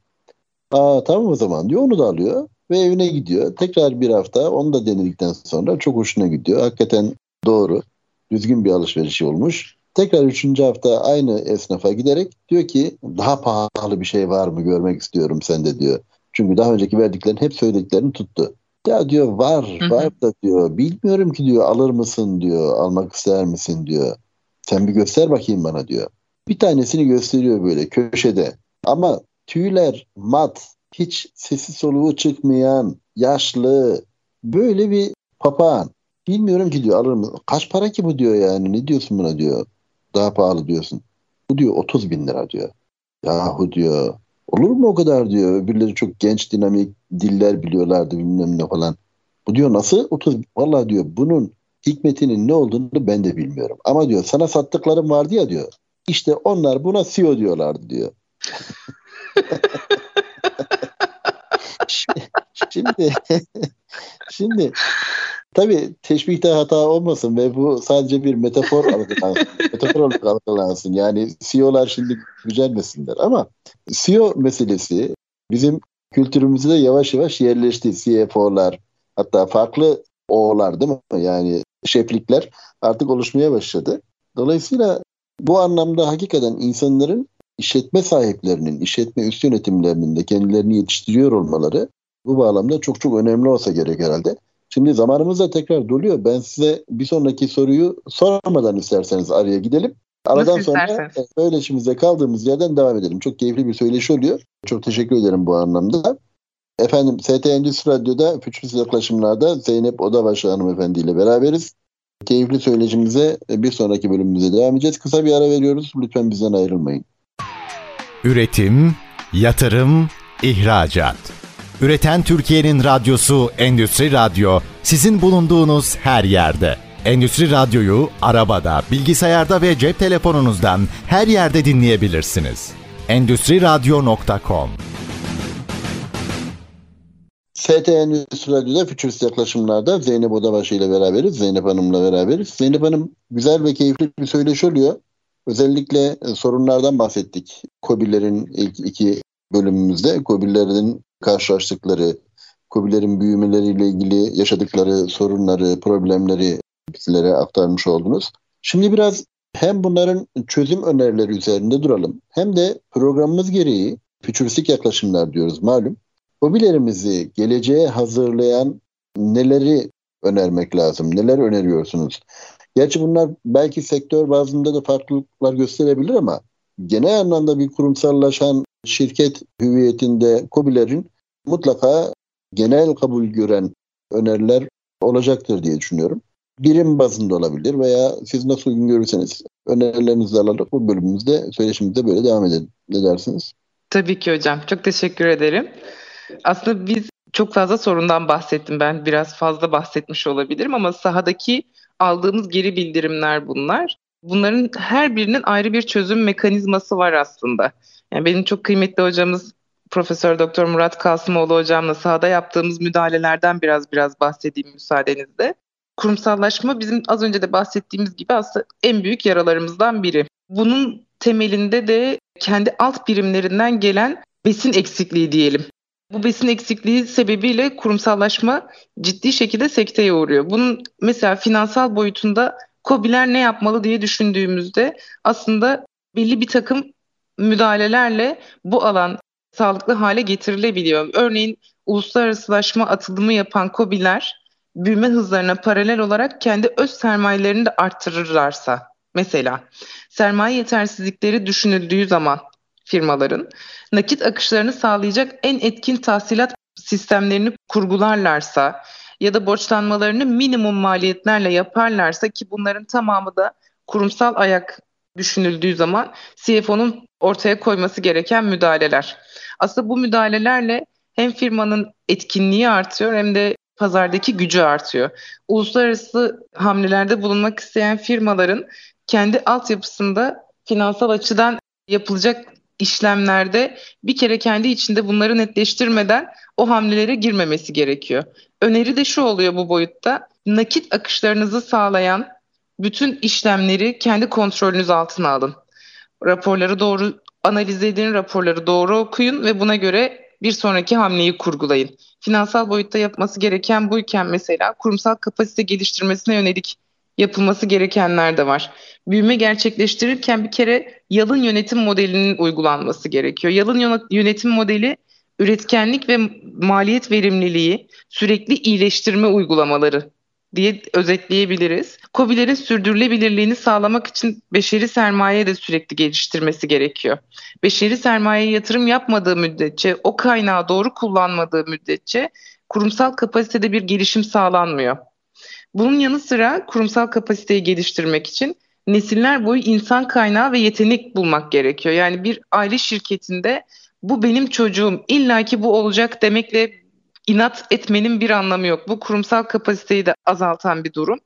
Speaker 2: Aa tamam o zaman diyor onu da alıyor ve evine gidiyor. Tekrar bir hafta onu da denedikten sonra çok hoşuna gidiyor. Hakikaten doğru. Düzgün bir alışveriş olmuş. Tekrar üçüncü hafta aynı esnafa giderek diyor ki daha pahalı bir şey var mı görmek istiyorum sende diyor. Çünkü daha önceki verdiklerin hep söylediklerini tuttu. Ya diyor var var da diyor bilmiyorum ki diyor alır mısın diyor almak ister misin diyor. Sen bir göster bakayım bana diyor. Bir tanesini gösteriyor böyle köşede. Ama tüyler mat, hiç sesi soluğu çıkmayan, yaşlı, böyle bir papağan. Bilmiyorum ki diyor alır mı? Kaç para ki bu diyor yani ne diyorsun buna diyor. Daha pahalı diyorsun. Bu diyor 30 bin lira diyor. Yahu diyor olur mu o kadar diyor. Öbürleri çok genç dinamik diller biliyorlardı bilmem ne falan. Bu diyor nasıl 30 Vallahi diyor bunun hikmetinin ne olduğunu ben de bilmiyorum. Ama diyor sana sattıklarım vardı ya diyor. İşte onlar buna CEO diyorlardı diyor. şimdi şimdi tabii teşbihte hata olmasın ve bu sadece bir metafor algılansın. metafor olarak algılansın. Yani CEO'lar şimdi gücenmesinler ama CEO meselesi bizim kültürümüzde yavaş yavaş yerleşti. CFO'lar hatta farklı O'lar değil mi? Yani şeflikler artık oluşmaya başladı. Dolayısıyla bu anlamda hakikaten insanların işletme sahiplerinin, işletme üst yönetimlerinin de kendilerini yetiştiriyor olmaları bu bağlamda çok çok önemli olsa gerek herhalde. Şimdi zamanımız da tekrar doluyor. Ben size bir sonraki soruyu sormadan isterseniz araya gidelim. Aradan
Speaker 3: Nasıl
Speaker 2: sonra
Speaker 3: isterseniz.
Speaker 2: söyleşimize kaldığımız yerden devam edelim. Çok keyifli bir söyleşi oluyor. Çok teşekkür ederim bu anlamda. Efendim ST Endüstri Radyo'da Fütürist Yaklaşımlar'da Zeynep Odabaşı hanımefendi ile beraberiz. Keyifli söyleşimize bir sonraki bölümümüze devam edeceğiz. Kısa bir ara veriyoruz. Lütfen bizden ayrılmayın.
Speaker 1: Üretim, yatırım, ihracat. Üreten Türkiye'nin radyosu Endüstri Radyo sizin bulunduğunuz her yerde. Endüstri Radyo'yu arabada, bilgisayarda ve cep telefonunuzdan her yerde dinleyebilirsiniz. Endüstri Radyo.com
Speaker 2: ST Endüstri Radyo'da Fütürist Yaklaşımlar'da Zeynep Odabaşı ile beraberiz. Zeynep Hanım'la beraberiz. Zeynep Hanım güzel ve keyifli bir söyleşi oluyor. Özellikle e, sorunlardan bahsettik. KOBİ'lerin ilk iki bölümümüzde. KOBİ'lerin karşılaştıkları, KOBİ'lerin büyümeleriyle ilgili yaşadıkları sorunları, problemleri bizlere aktarmış oldunuz. Şimdi biraz hem bunların çözüm önerileri üzerinde duralım hem de programımız gereği fütüristik yaklaşımlar diyoruz malum. Hobilerimizi geleceğe hazırlayan neleri önermek lazım? Neler öneriyorsunuz? Gerçi bunlar belki sektör bazında da farklılıklar gösterebilir ama genel anlamda bir kurumsallaşan şirket hüviyetinde COBİ'lerin mutlaka genel kabul gören öneriler olacaktır diye düşünüyorum. Birim bazında olabilir veya siz nasıl uygun görürseniz önerilerinizi alarak bu bölümümüzde söyleşimizde böyle devam edelim. Ne dersiniz?
Speaker 3: Tabii ki hocam. Çok teşekkür ederim. Aslında biz çok fazla sorundan bahsettim ben. Biraz fazla bahsetmiş olabilirim ama sahadaki aldığımız geri bildirimler bunlar. Bunların her birinin ayrı bir çözüm mekanizması var aslında. Yani benim çok kıymetli hocamız Profesör Doktor Murat Kasımoğlu hocamla sahada yaptığımız müdahalelerden biraz biraz bahsedeyim müsaadenizle. Kurumsallaşma bizim az önce de bahsettiğimiz gibi aslında en büyük yaralarımızdan biri. Bunun temelinde de kendi alt birimlerinden gelen besin eksikliği diyelim. Bu besin eksikliği sebebiyle kurumsallaşma ciddi şekilde sekteye uğruyor. Bunun mesela finansal boyutunda KOBİ'ler ne yapmalı diye düşündüğümüzde aslında belli bir takım müdahalelerle bu alan sağlıklı hale getirilebiliyor. Örneğin uluslararasılaşma atılımı yapan KOBİ'ler büyüme hızlarına paralel olarak kendi öz sermayelerini de arttırırlarsa mesela sermaye yetersizlikleri düşünüldüğü zaman firmaların nakit akışlarını sağlayacak en etkin tahsilat sistemlerini kurgularlarsa ya da borçlanmalarını minimum maliyetlerle yaparlarsa ki bunların tamamı da kurumsal ayak düşünüldüğü zaman CFO'nun ortaya koyması gereken müdahaleler. Aslında bu müdahalelerle hem firmanın etkinliği artıyor hem de pazardaki gücü artıyor. Uluslararası hamlelerde bulunmak isteyen firmaların kendi altyapısında finansal açıdan yapılacak işlemlerde bir kere kendi içinde bunları netleştirmeden o hamlelere girmemesi gerekiyor. Öneri de şu oluyor bu boyutta. Nakit akışlarınızı sağlayan bütün işlemleri kendi kontrolünüz altına alın. Raporları doğru analiz edin, raporları doğru okuyun ve buna göre bir sonraki hamleyi kurgulayın. Finansal boyutta yapması gereken buyken mesela kurumsal kapasite geliştirmesine yönelik yapılması gerekenler de var. Büyüme gerçekleştirirken bir kere yalın yönetim modelinin uygulanması gerekiyor. Yalın yönetim modeli üretkenlik ve maliyet verimliliği, sürekli iyileştirme uygulamaları diye özetleyebiliriz. COBİ'lerin sürdürülebilirliğini sağlamak için beşeri sermaye de sürekli geliştirmesi gerekiyor. Beşeri sermayeye yatırım yapmadığı müddetçe, o kaynağı doğru kullanmadığı müddetçe kurumsal kapasitede bir gelişim sağlanmıyor. Bunun yanı sıra kurumsal kapasiteyi geliştirmek için nesiller boyu insan kaynağı ve yetenek bulmak gerekiyor. Yani bir aile şirketinde bu benim çocuğum illaki bu olacak demekle inat etmenin bir anlamı yok. Bu kurumsal kapasiteyi de azaltan bir durum.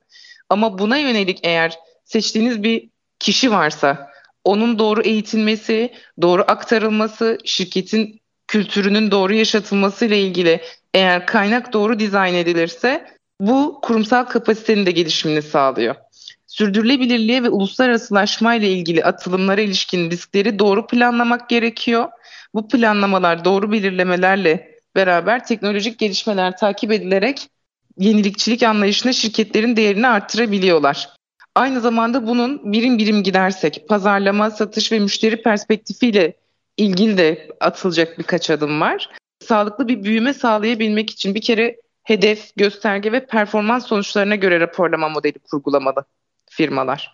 Speaker 3: Ama buna yönelik eğer seçtiğiniz bir kişi varsa onun doğru eğitilmesi, doğru aktarılması, şirketin kültürünün doğru yaşatılması ile ilgili eğer kaynak doğru dizayn edilirse bu kurumsal kapasitenin de gelişimini sağlıyor. Sürdürülebilirliğe ve uluslararasılaşma ile ilgili atılımlara ilişkin riskleri doğru planlamak gerekiyor. Bu planlamalar doğru belirlemelerle beraber teknolojik gelişmeler takip edilerek yenilikçilik anlayışında şirketlerin değerini arttırabiliyorlar. Aynı zamanda bunun birim birim gidersek pazarlama, satış ve müşteri perspektifiyle ilgili de atılacak birkaç adım var. Sağlıklı bir büyüme sağlayabilmek için bir kere hedef, gösterge ve performans sonuçlarına göre raporlama modeli kurgulamalı firmalar.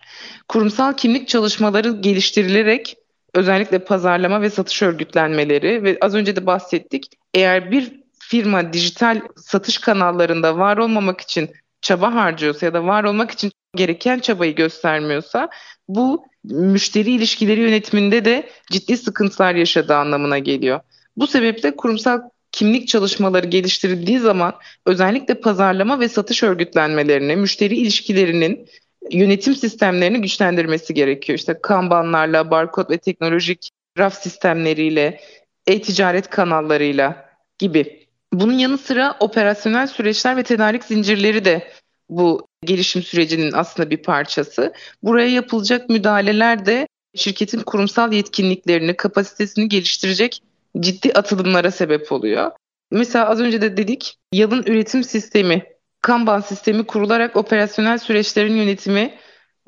Speaker 3: Kurumsal kimlik çalışmaları geliştirilerek özellikle pazarlama ve satış örgütlenmeleri ve az önce de bahsettik. Eğer bir firma dijital satış kanallarında var olmamak için çaba harcıyorsa ya da var olmak için gereken çabayı göstermiyorsa bu müşteri ilişkileri yönetiminde de ciddi sıkıntılar yaşadığı anlamına geliyor. Bu sebeple kurumsal kimlik çalışmaları geliştirildiği zaman özellikle pazarlama ve satış örgütlenmelerini, müşteri ilişkilerinin yönetim sistemlerini güçlendirmesi gerekiyor. İşte kanbanlarla, barkod ve teknolojik raf sistemleriyle, e-ticaret kanallarıyla gibi. Bunun yanı sıra operasyonel süreçler ve tedarik zincirleri de bu gelişim sürecinin aslında bir parçası. Buraya yapılacak müdahaleler de şirketin kurumsal yetkinliklerini, kapasitesini geliştirecek ciddi atılımlara sebep oluyor. Mesela az önce de dedik, yalın üretim sistemi, Kanban sistemi kurularak operasyonel süreçlerin yönetimi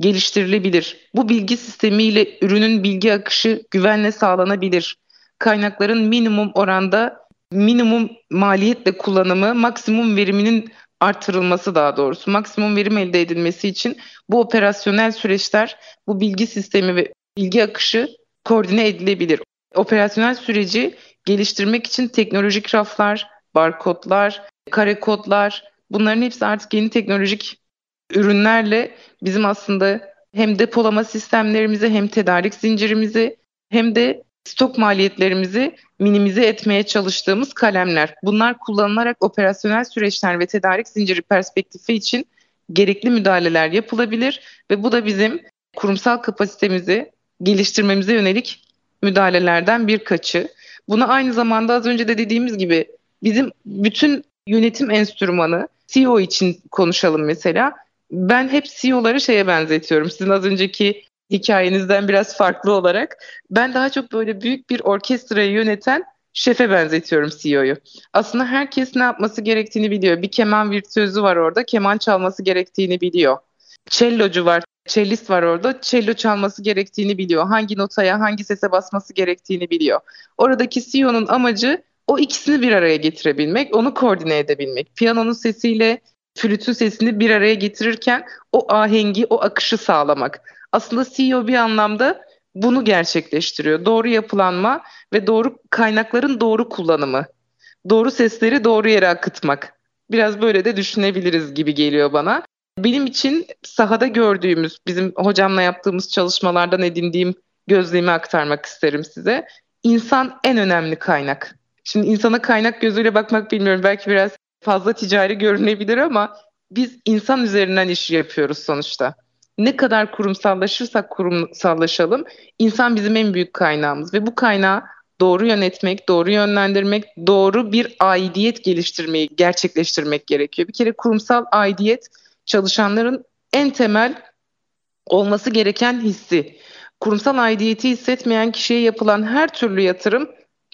Speaker 3: geliştirilebilir. Bu bilgi sistemiyle ürünün bilgi akışı güvenle sağlanabilir. Kaynakların minimum oranda minimum maliyetle kullanımı, maksimum veriminin artırılması daha doğrusu maksimum verim elde edilmesi için bu operasyonel süreçler, bu bilgi sistemi ve bilgi akışı koordine edilebilir. Operasyonel süreci geliştirmek için teknolojik raflar, barkodlar, kare kodlar bunların hepsi artık yeni teknolojik ürünlerle bizim aslında hem depolama sistemlerimizi hem tedarik zincirimizi hem de stok maliyetlerimizi minimize etmeye çalıştığımız kalemler. Bunlar kullanılarak operasyonel süreçler ve tedarik zinciri perspektifi için gerekli müdahaleler yapılabilir ve bu da bizim kurumsal kapasitemizi geliştirmemize yönelik müdahalelerden birkaçı. Buna aynı zamanda az önce de dediğimiz gibi bizim bütün yönetim enstrümanı CEO için konuşalım mesela. Ben hep CEO'ları şeye benzetiyorum. Sizin az önceki hikayenizden biraz farklı olarak ben daha çok böyle büyük bir orkestrayı yöneten şefe benzetiyorum CEO'yu. Aslında herkes ne yapması gerektiğini biliyor. Bir keman virtüözü var orada, keman çalması gerektiğini biliyor. Cellocu var, cellist var orada, cello çalması gerektiğini biliyor. Hangi notaya, hangi sese basması gerektiğini biliyor. Oradaki CEO'nun amacı o ikisini bir araya getirebilmek, onu koordine edebilmek. Piyanonun sesiyle flütün sesini bir araya getirirken o ahengi, o akışı sağlamak aslında CEO bir anlamda bunu gerçekleştiriyor. Doğru yapılanma ve doğru kaynakların doğru kullanımı. Doğru sesleri doğru yere akıtmak. Biraz böyle de düşünebiliriz gibi geliyor bana. Benim için sahada gördüğümüz, bizim hocamla yaptığımız çalışmalardan edindiğim gözlemi aktarmak isterim size. İnsan en önemli kaynak. Şimdi insana kaynak gözüyle bakmak bilmiyorum. Belki biraz fazla ticari görünebilir ama biz insan üzerinden iş yapıyoruz sonuçta ne kadar kurumsallaşırsak kurumsallaşalım insan bizim en büyük kaynağımız ve bu kaynağı doğru yönetmek, doğru yönlendirmek, doğru bir aidiyet geliştirmeyi gerçekleştirmek gerekiyor. Bir kere kurumsal aidiyet çalışanların en temel olması gereken hissi. Kurumsal aidiyeti hissetmeyen kişiye yapılan her türlü yatırım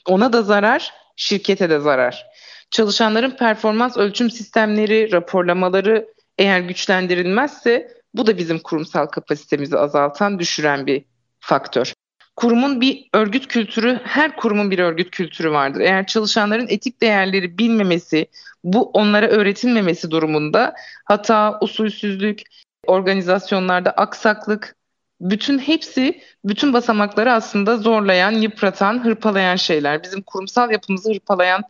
Speaker 3: ona da zarar, şirkete de zarar. Çalışanların performans ölçüm sistemleri, raporlamaları eğer güçlendirilmezse bu da bizim kurumsal kapasitemizi azaltan, düşüren bir faktör. Kurumun bir örgüt kültürü, her kurumun bir örgüt kültürü vardır. Eğer çalışanların etik değerleri bilmemesi, bu onlara öğretilmemesi durumunda hata, usulsüzlük, organizasyonlarda aksaklık, bütün hepsi, bütün basamakları aslında zorlayan, yıpratan, hırpalayan şeyler. Bizim kurumsal yapımızı hırpalayan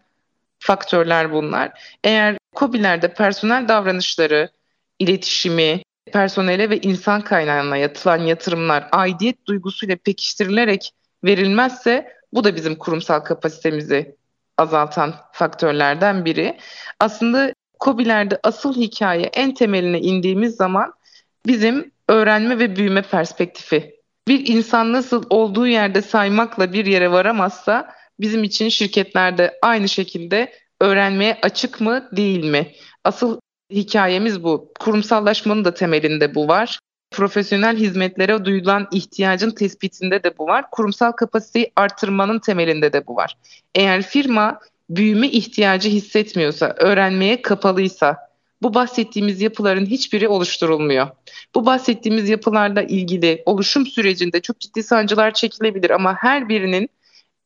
Speaker 3: faktörler bunlar. Eğer COBİ'lerde personel davranışları, iletişimi, personele ve insan kaynağına yatılan yatırımlar aidiyet duygusuyla pekiştirilerek verilmezse bu da bizim kurumsal kapasitemizi azaltan faktörlerden biri. Aslında COBİ'lerde asıl hikaye en temeline indiğimiz zaman bizim öğrenme ve büyüme perspektifi Bir insan nasıl olduğu yerde saymakla bir yere varamazsa bizim için şirketlerde aynı şekilde öğrenmeye açık mı değil mi? Asıl hikayemiz bu. Kurumsallaşmanın da temelinde bu var. Profesyonel hizmetlere duyulan ihtiyacın tespitinde de bu var. Kurumsal kapasiteyi artırmanın temelinde de bu var. Eğer firma büyüme ihtiyacı hissetmiyorsa, öğrenmeye kapalıysa bu bahsettiğimiz yapıların hiçbiri oluşturulmuyor. Bu bahsettiğimiz yapılarla ilgili oluşum sürecinde çok ciddi sancılar çekilebilir ama her birinin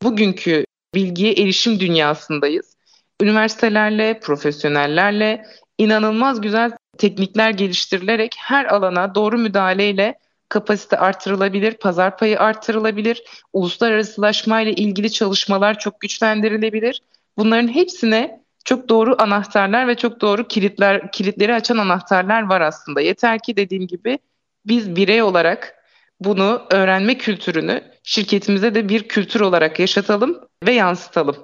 Speaker 3: bugünkü bilgiye erişim dünyasındayız. Üniversitelerle, profesyonellerle inanılmaz güzel teknikler geliştirilerek her alana doğru müdahaleyle kapasite artırılabilir, pazar payı artırılabilir, uluslararasılaşma ile ilgili çalışmalar çok güçlendirilebilir. Bunların hepsine çok doğru anahtarlar ve çok doğru kilitler kilitleri açan anahtarlar var aslında. Yeter ki dediğim gibi biz birey olarak bunu öğrenme kültürünü şirketimize de bir kültür olarak yaşatalım ve yansıtalım.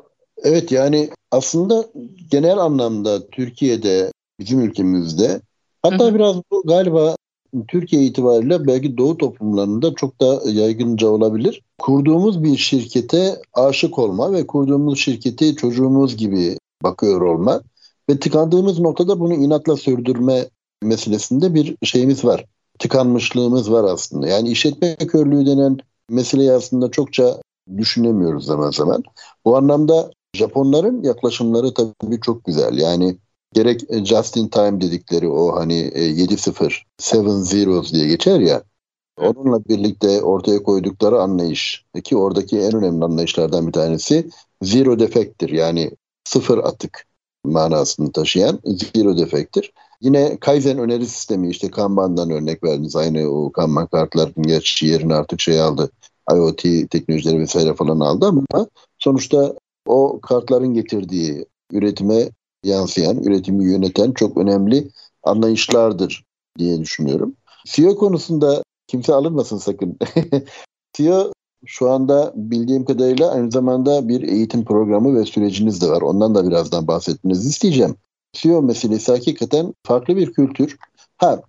Speaker 2: Evet yani aslında genel anlamda Türkiye'de bizim ülkemizde hatta biraz bu galiba Türkiye itibariyle belki Doğu toplumlarında çok da yaygınca olabilir. Kurduğumuz bir şirkete aşık olma ve kurduğumuz şirketi çocuğumuz gibi bakıyor olma ve tıkandığımız noktada bunu inatla sürdürme meselesinde bir şeyimiz var. Tıkanmışlığımız var aslında. Yani işletme körlüğü denen meseleyi aslında çokça düşünemiyoruz zaman zaman. Bu anlamda Japonların yaklaşımları tabii çok güzel. Yani gerek just in time dedikleri o hani 7-0, e, 7 zeros diye geçer ya. Onunla birlikte ortaya koydukları anlayış ki oradaki en önemli anlayışlardan bir tanesi zero defektir. Yani sıfır atık manasını taşıyan zero defektir. Yine Kaizen öneri sistemi işte Kanban'dan örnek verdiniz. Aynı o Kanban kartların gerçi yerini artık şey aldı. IoT teknolojileri vesaire falan aldı ama sonuçta o kartların getirdiği üretime yansıyan, üretimi yöneten çok önemli anlayışlardır diye düşünüyorum. CEO konusunda kimse alınmasın sakın. CEO şu anda bildiğim kadarıyla aynı zamanda bir eğitim programı ve süreciniz de var. Ondan da birazdan bahsetmenizi isteyeceğim. CEO meselesi hakikaten farklı bir kültür. Ha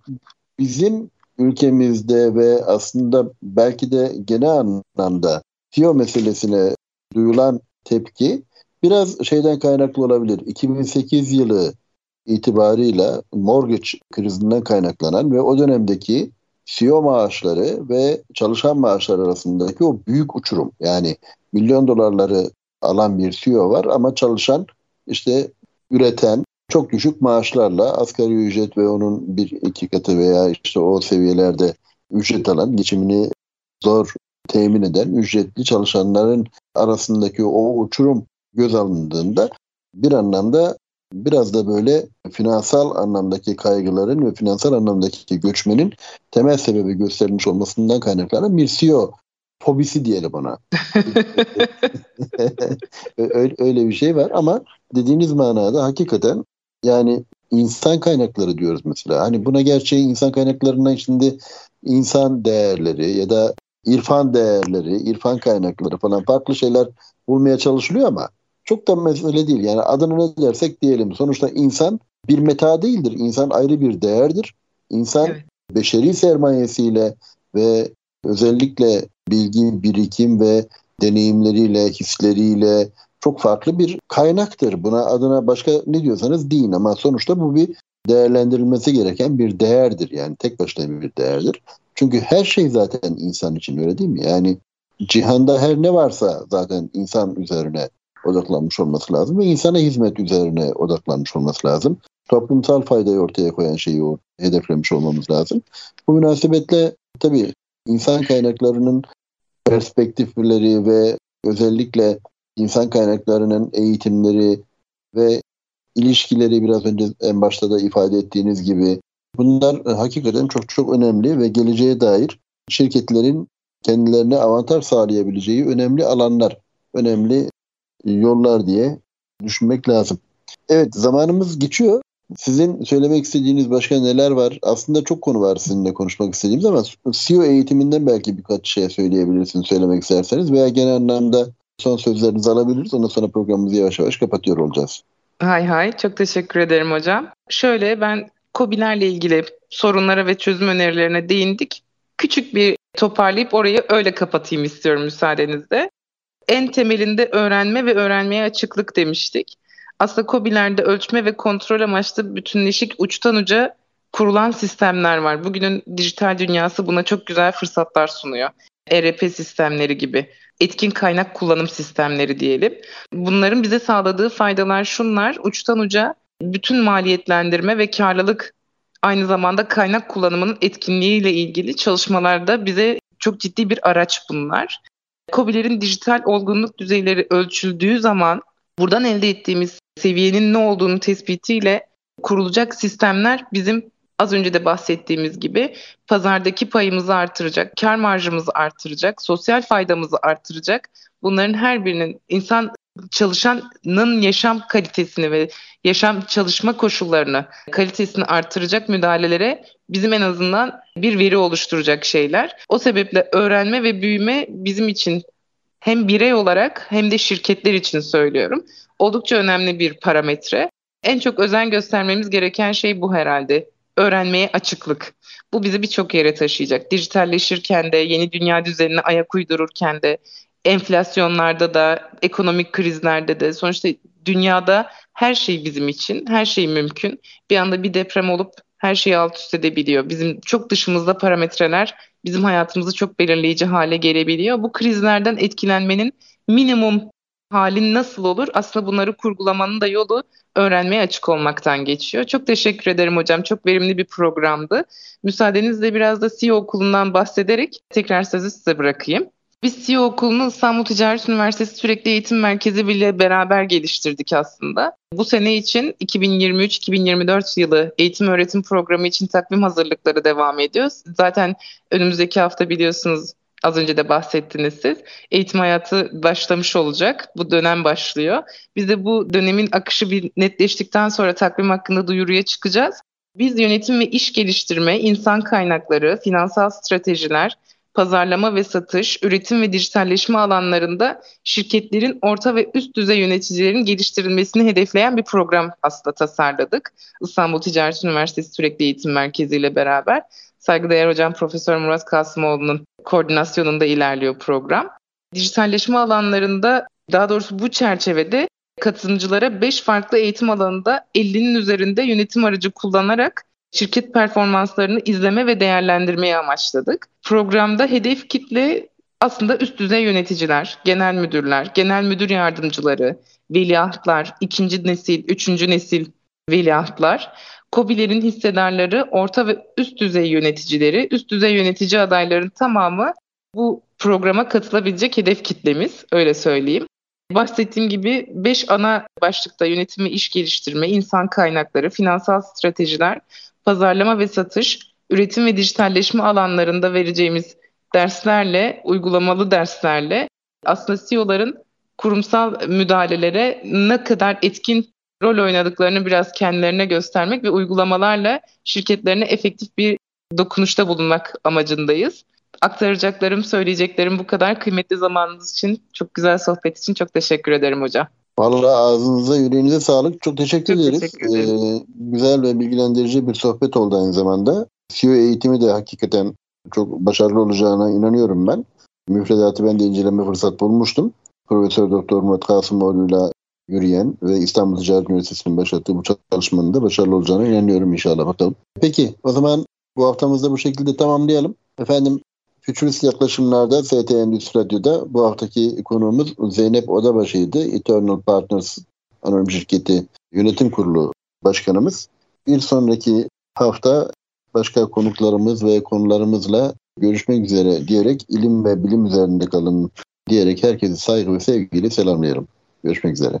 Speaker 2: bizim ülkemizde ve aslında belki de genel anlamda CEO meselesine duyulan tepki biraz şeyden kaynaklı olabilir. 2008 yılı itibarıyla mortgage krizinden kaynaklanan ve o dönemdeki CEO maaşları ve çalışan maaşlar arasındaki o büyük uçurum. Yani milyon dolarları alan bir CEO var ama çalışan işte üreten çok düşük maaşlarla asgari ücret ve onun bir iki katı veya işte o seviyelerde ücret alan geçimini zor temin eden ücretli çalışanların arasındaki o uçurum göz alındığında bir anlamda biraz da böyle finansal anlamdaki kaygıların ve finansal anlamdaki göçmenin temel sebebi gösterilmiş olmasından kaynaklanan bir CEO fobisi diyelim ona. öyle, öyle bir şey var ama dediğiniz manada hakikaten yani insan kaynakları diyoruz mesela. Hani buna gerçeği insan kaynaklarından şimdi insan değerleri ya da irfan değerleri, irfan kaynakları falan farklı şeyler bulmaya çalışılıyor ama çok da mesele değil. Yani adını ne dersek diyelim. Sonuçta insan bir meta değildir. İnsan ayrı bir değerdir. İnsan evet. beşeri sermayesiyle ve özellikle bilgi, birikim ve deneyimleriyle, hisleriyle çok farklı bir kaynaktır. Buna adına başka ne diyorsanız deyin ama sonuçta bu bir değerlendirilmesi gereken bir değerdir. Yani tek başına bir değerdir. Çünkü her şey zaten insan için öyle değil mi? Yani cihanda her ne varsa zaten insan üzerine odaklanmış olması lazım ve insana hizmet üzerine odaklanmış olması lazım. Toplumsal faydayı ortaya koyan şeyi o hedeflemiş olmamız lazım. Bu münasebetle tabii insan kaynaklarının perspektifleri ve özellikle insan kaynaklarının eğitimleri ve ilişkileri biraz önce en başta da ifade ettiğiniz gibi bunlar hakikaten çok çok önemli ve geleceğe dair şirketlerin kendilerine avantaj sağlayabileceği önemli alanlar, önemli yollar diye düşünmek lazım. Evet zamanımız geçiyor. Sizin söylemek istediğiniz başka neler var? Aslında çok konu var sizinle konuşmak istediğimiz ama CEO eğitiminden belki birkaç şey söyleyebilirsiniz söylemek isterseniz veya genel anlamda son sözlerinizi alabiliriz. Ondan sonra programımızı yavaş yavaş kapatıyor olacağız.
Speaker 3: Hay hay çok teşekkür ederim hocam. Şöyle ben COBİ'lerle ilgili sorunlara ve çözüm önerilerine değindik. Küçük bir toparlayıp orayı öyle kapatayım istiyorum müsaadenizle. En temelinde öğrenme ve öğrenmeye açıklık demiştik. Aslında COBİ'lerde ölçme ve kontrol amaçlı bütünleşik uçtan uca kurulan sistemler var. Bugünün dijital dünyası buna çok güzel fırsatlar sunuyor. ERP sistemleri gibi, etkin kaynak kullanım sistemleri diyelim. Bunların bize sağladığı faydalar şunlar. Uçtan uca bütün maliyetlendirme ve karlılık aynı zamanda kaynak kullanımının etkinliğiyle ilgili çalışmalarda bize çok ciddi bir araç bunlar. COBİ'lerin dijital olgunluk düzeyleri ölçüldüğü zaman buradan elde ettiğimiz seviyenin ne olduğunu tespitiyle kurulacak sistemler bizim az önce de bahsettiğimiz gibi pazardaki payımızı artıracak, kar marjımızı artıracak, sosyal faydamızı artıracak. Bunların her birinin insan çalışanın yaşam kalitesini ve yaşam çalışma koşullarını, kalitesini artıracak müdahalelere bizim en azından bir veri oluşturacak şeyler. O sebeple öğrenme ve büyüme bizim için hem birey olarak hem de şirketler için söylüyorum. Oldukça önemli bir parametre. En çok özen göstermemiz gereken şey bu herhalde. Öğrenmeye açıklık. Bu bizi birçok yere taşıyacak. Dijitalleşirken de, yeni dünya düzenine ayak uydururken de, enflasyonlarda da, ekonomik krizlerde de sonuçta dünyada her şey bizim için, her şey mümkün. Bir anda bir deprem olup her şeyi alt üst edebiliyor. Bizim çok dışımızda parametreler bizim hayatımızı çok belirleyici hale gelebiliyor. Bu krizlerden etkilenmenin minimum halin nasıl olur? Aslında bunları kurgulamanın da yolu öğrenmeye açık olmaktan geçiyor. Çok teşekkür ederim hocam. Çok verimli bir programdı. Müsaadenizle biraz da CEO okulundan bahsederek tekrar sözü size bırakayım. Biz CEO okulunu İstanbul Ticaret Üniversitesi Sürekli Eğitim Merkezi ile beraber geliştirdik aslında. Bu sene için 2023-2024 yılı eğitim öğretim programı için takvim hazırlıkları devam ediyor. Zaten önümüzdeki hafta biliyorsunuz az önce de bahsettiniz siz. Eğitim hayatı başlamış olacak. Bu dönem başlıyor. Biz de bu dönemin akışı bir netleştikten sonra takvim hakkında duyuruya çıkacağız. Biz yönetim ve iş geliştirme, insan kaynakları, finansal stratejiler, pazarlama ve satış, üretim ve dijitalleşme alanlarında şirketlerin orta ve üst düzey yöneticilerin geliştirilmesini hedefleyen bir program aslında tasarladık. İstanbul Ticaret Üniversitesi Sürekli Eğitim Merkezi ile beraber. Saygıdeğer hocam Profesör Murat Kasımoğlu'nun koordinasyonunda ilerliyor program. Dijitalleşme alanlarında daha doğrusu bu çerçevede katılımcılara 5 farklı eğitim alanında 50'nin üzerinde yönetim aracı kullanarak şirket performanslarını izleme ve değerlendirmeyi amaçladık. Programda hedef kitle aslında üst düzey yöneticiler, genel müdürler, genel müdür yardımcıları, veliahtlar, ikinci nesil, üçüncü nesil veliahtlar, COBİ'lerin hissedarları, orta ve üst düzey yöneticileri, üst düzey yönetici adayların tamamı bu programa katılabilecek hedef kitlemiz, öyle söyleyeyim. Bahsettiğim gibi 5 ana başlıkta yönetimi iş geliştirme, insan kaynakları, finansal stratejiler, pazarlama ve satış, üretim ve dijitalleşme alanlarında vereceğimiz derslerle, uygulamalı derslerle aslında CEO'ların kurumsal müdahalelere ne kadar etkin rol oynadıklarını biraz kendilerine göstermek ve uygulamalarla şirketlerine efektif bir dokunuşta bulunmak amacındayız. Aktaracaklarım, söyleyeceklerim bu kadar. Kıymetli zamanınız için, çok güzel sohbet için çok teşekkür ederim hocam.
Speaker 2: Vallahi ağzınıza, yüreğinize sağlık. Çok teşekkür çok ederiz. Teşekkür ee, güzel ve bilgilendirici bir sohbet oldu aynı zamanda. CEO eğitimi de hakikaten çok başarılı olacağına inanıyorum ben. Müfredatı ben de inceleme fırsat bulmuştum. Profesör Doktor Murat Kasımoğlu'yla yürüyen ve İstanbul Ticaret Üniversitesi'nin başlattığı bu çalışmanın da başarılı olacağına inanıyorum inşallah bakalım. Peki o zaman bu haftamızda bu şekilde tamamlayalım. Efendim Futurist yaklaşımlarda ST Endüstri Radyo'da bu haftaki konuğumuz Zeynep Odabaşı'ydı. Eternal Partners anonim şirketi yönetim kurulu başkanımız. Bir sonraki hafta başka konuklarımız ve konularımızla görüşmek üzere diyerek ilim ve bilim üzerinde kalın diyerek herkesi saygı ve sevgiyle selamlayalım. Görüşmek üzere.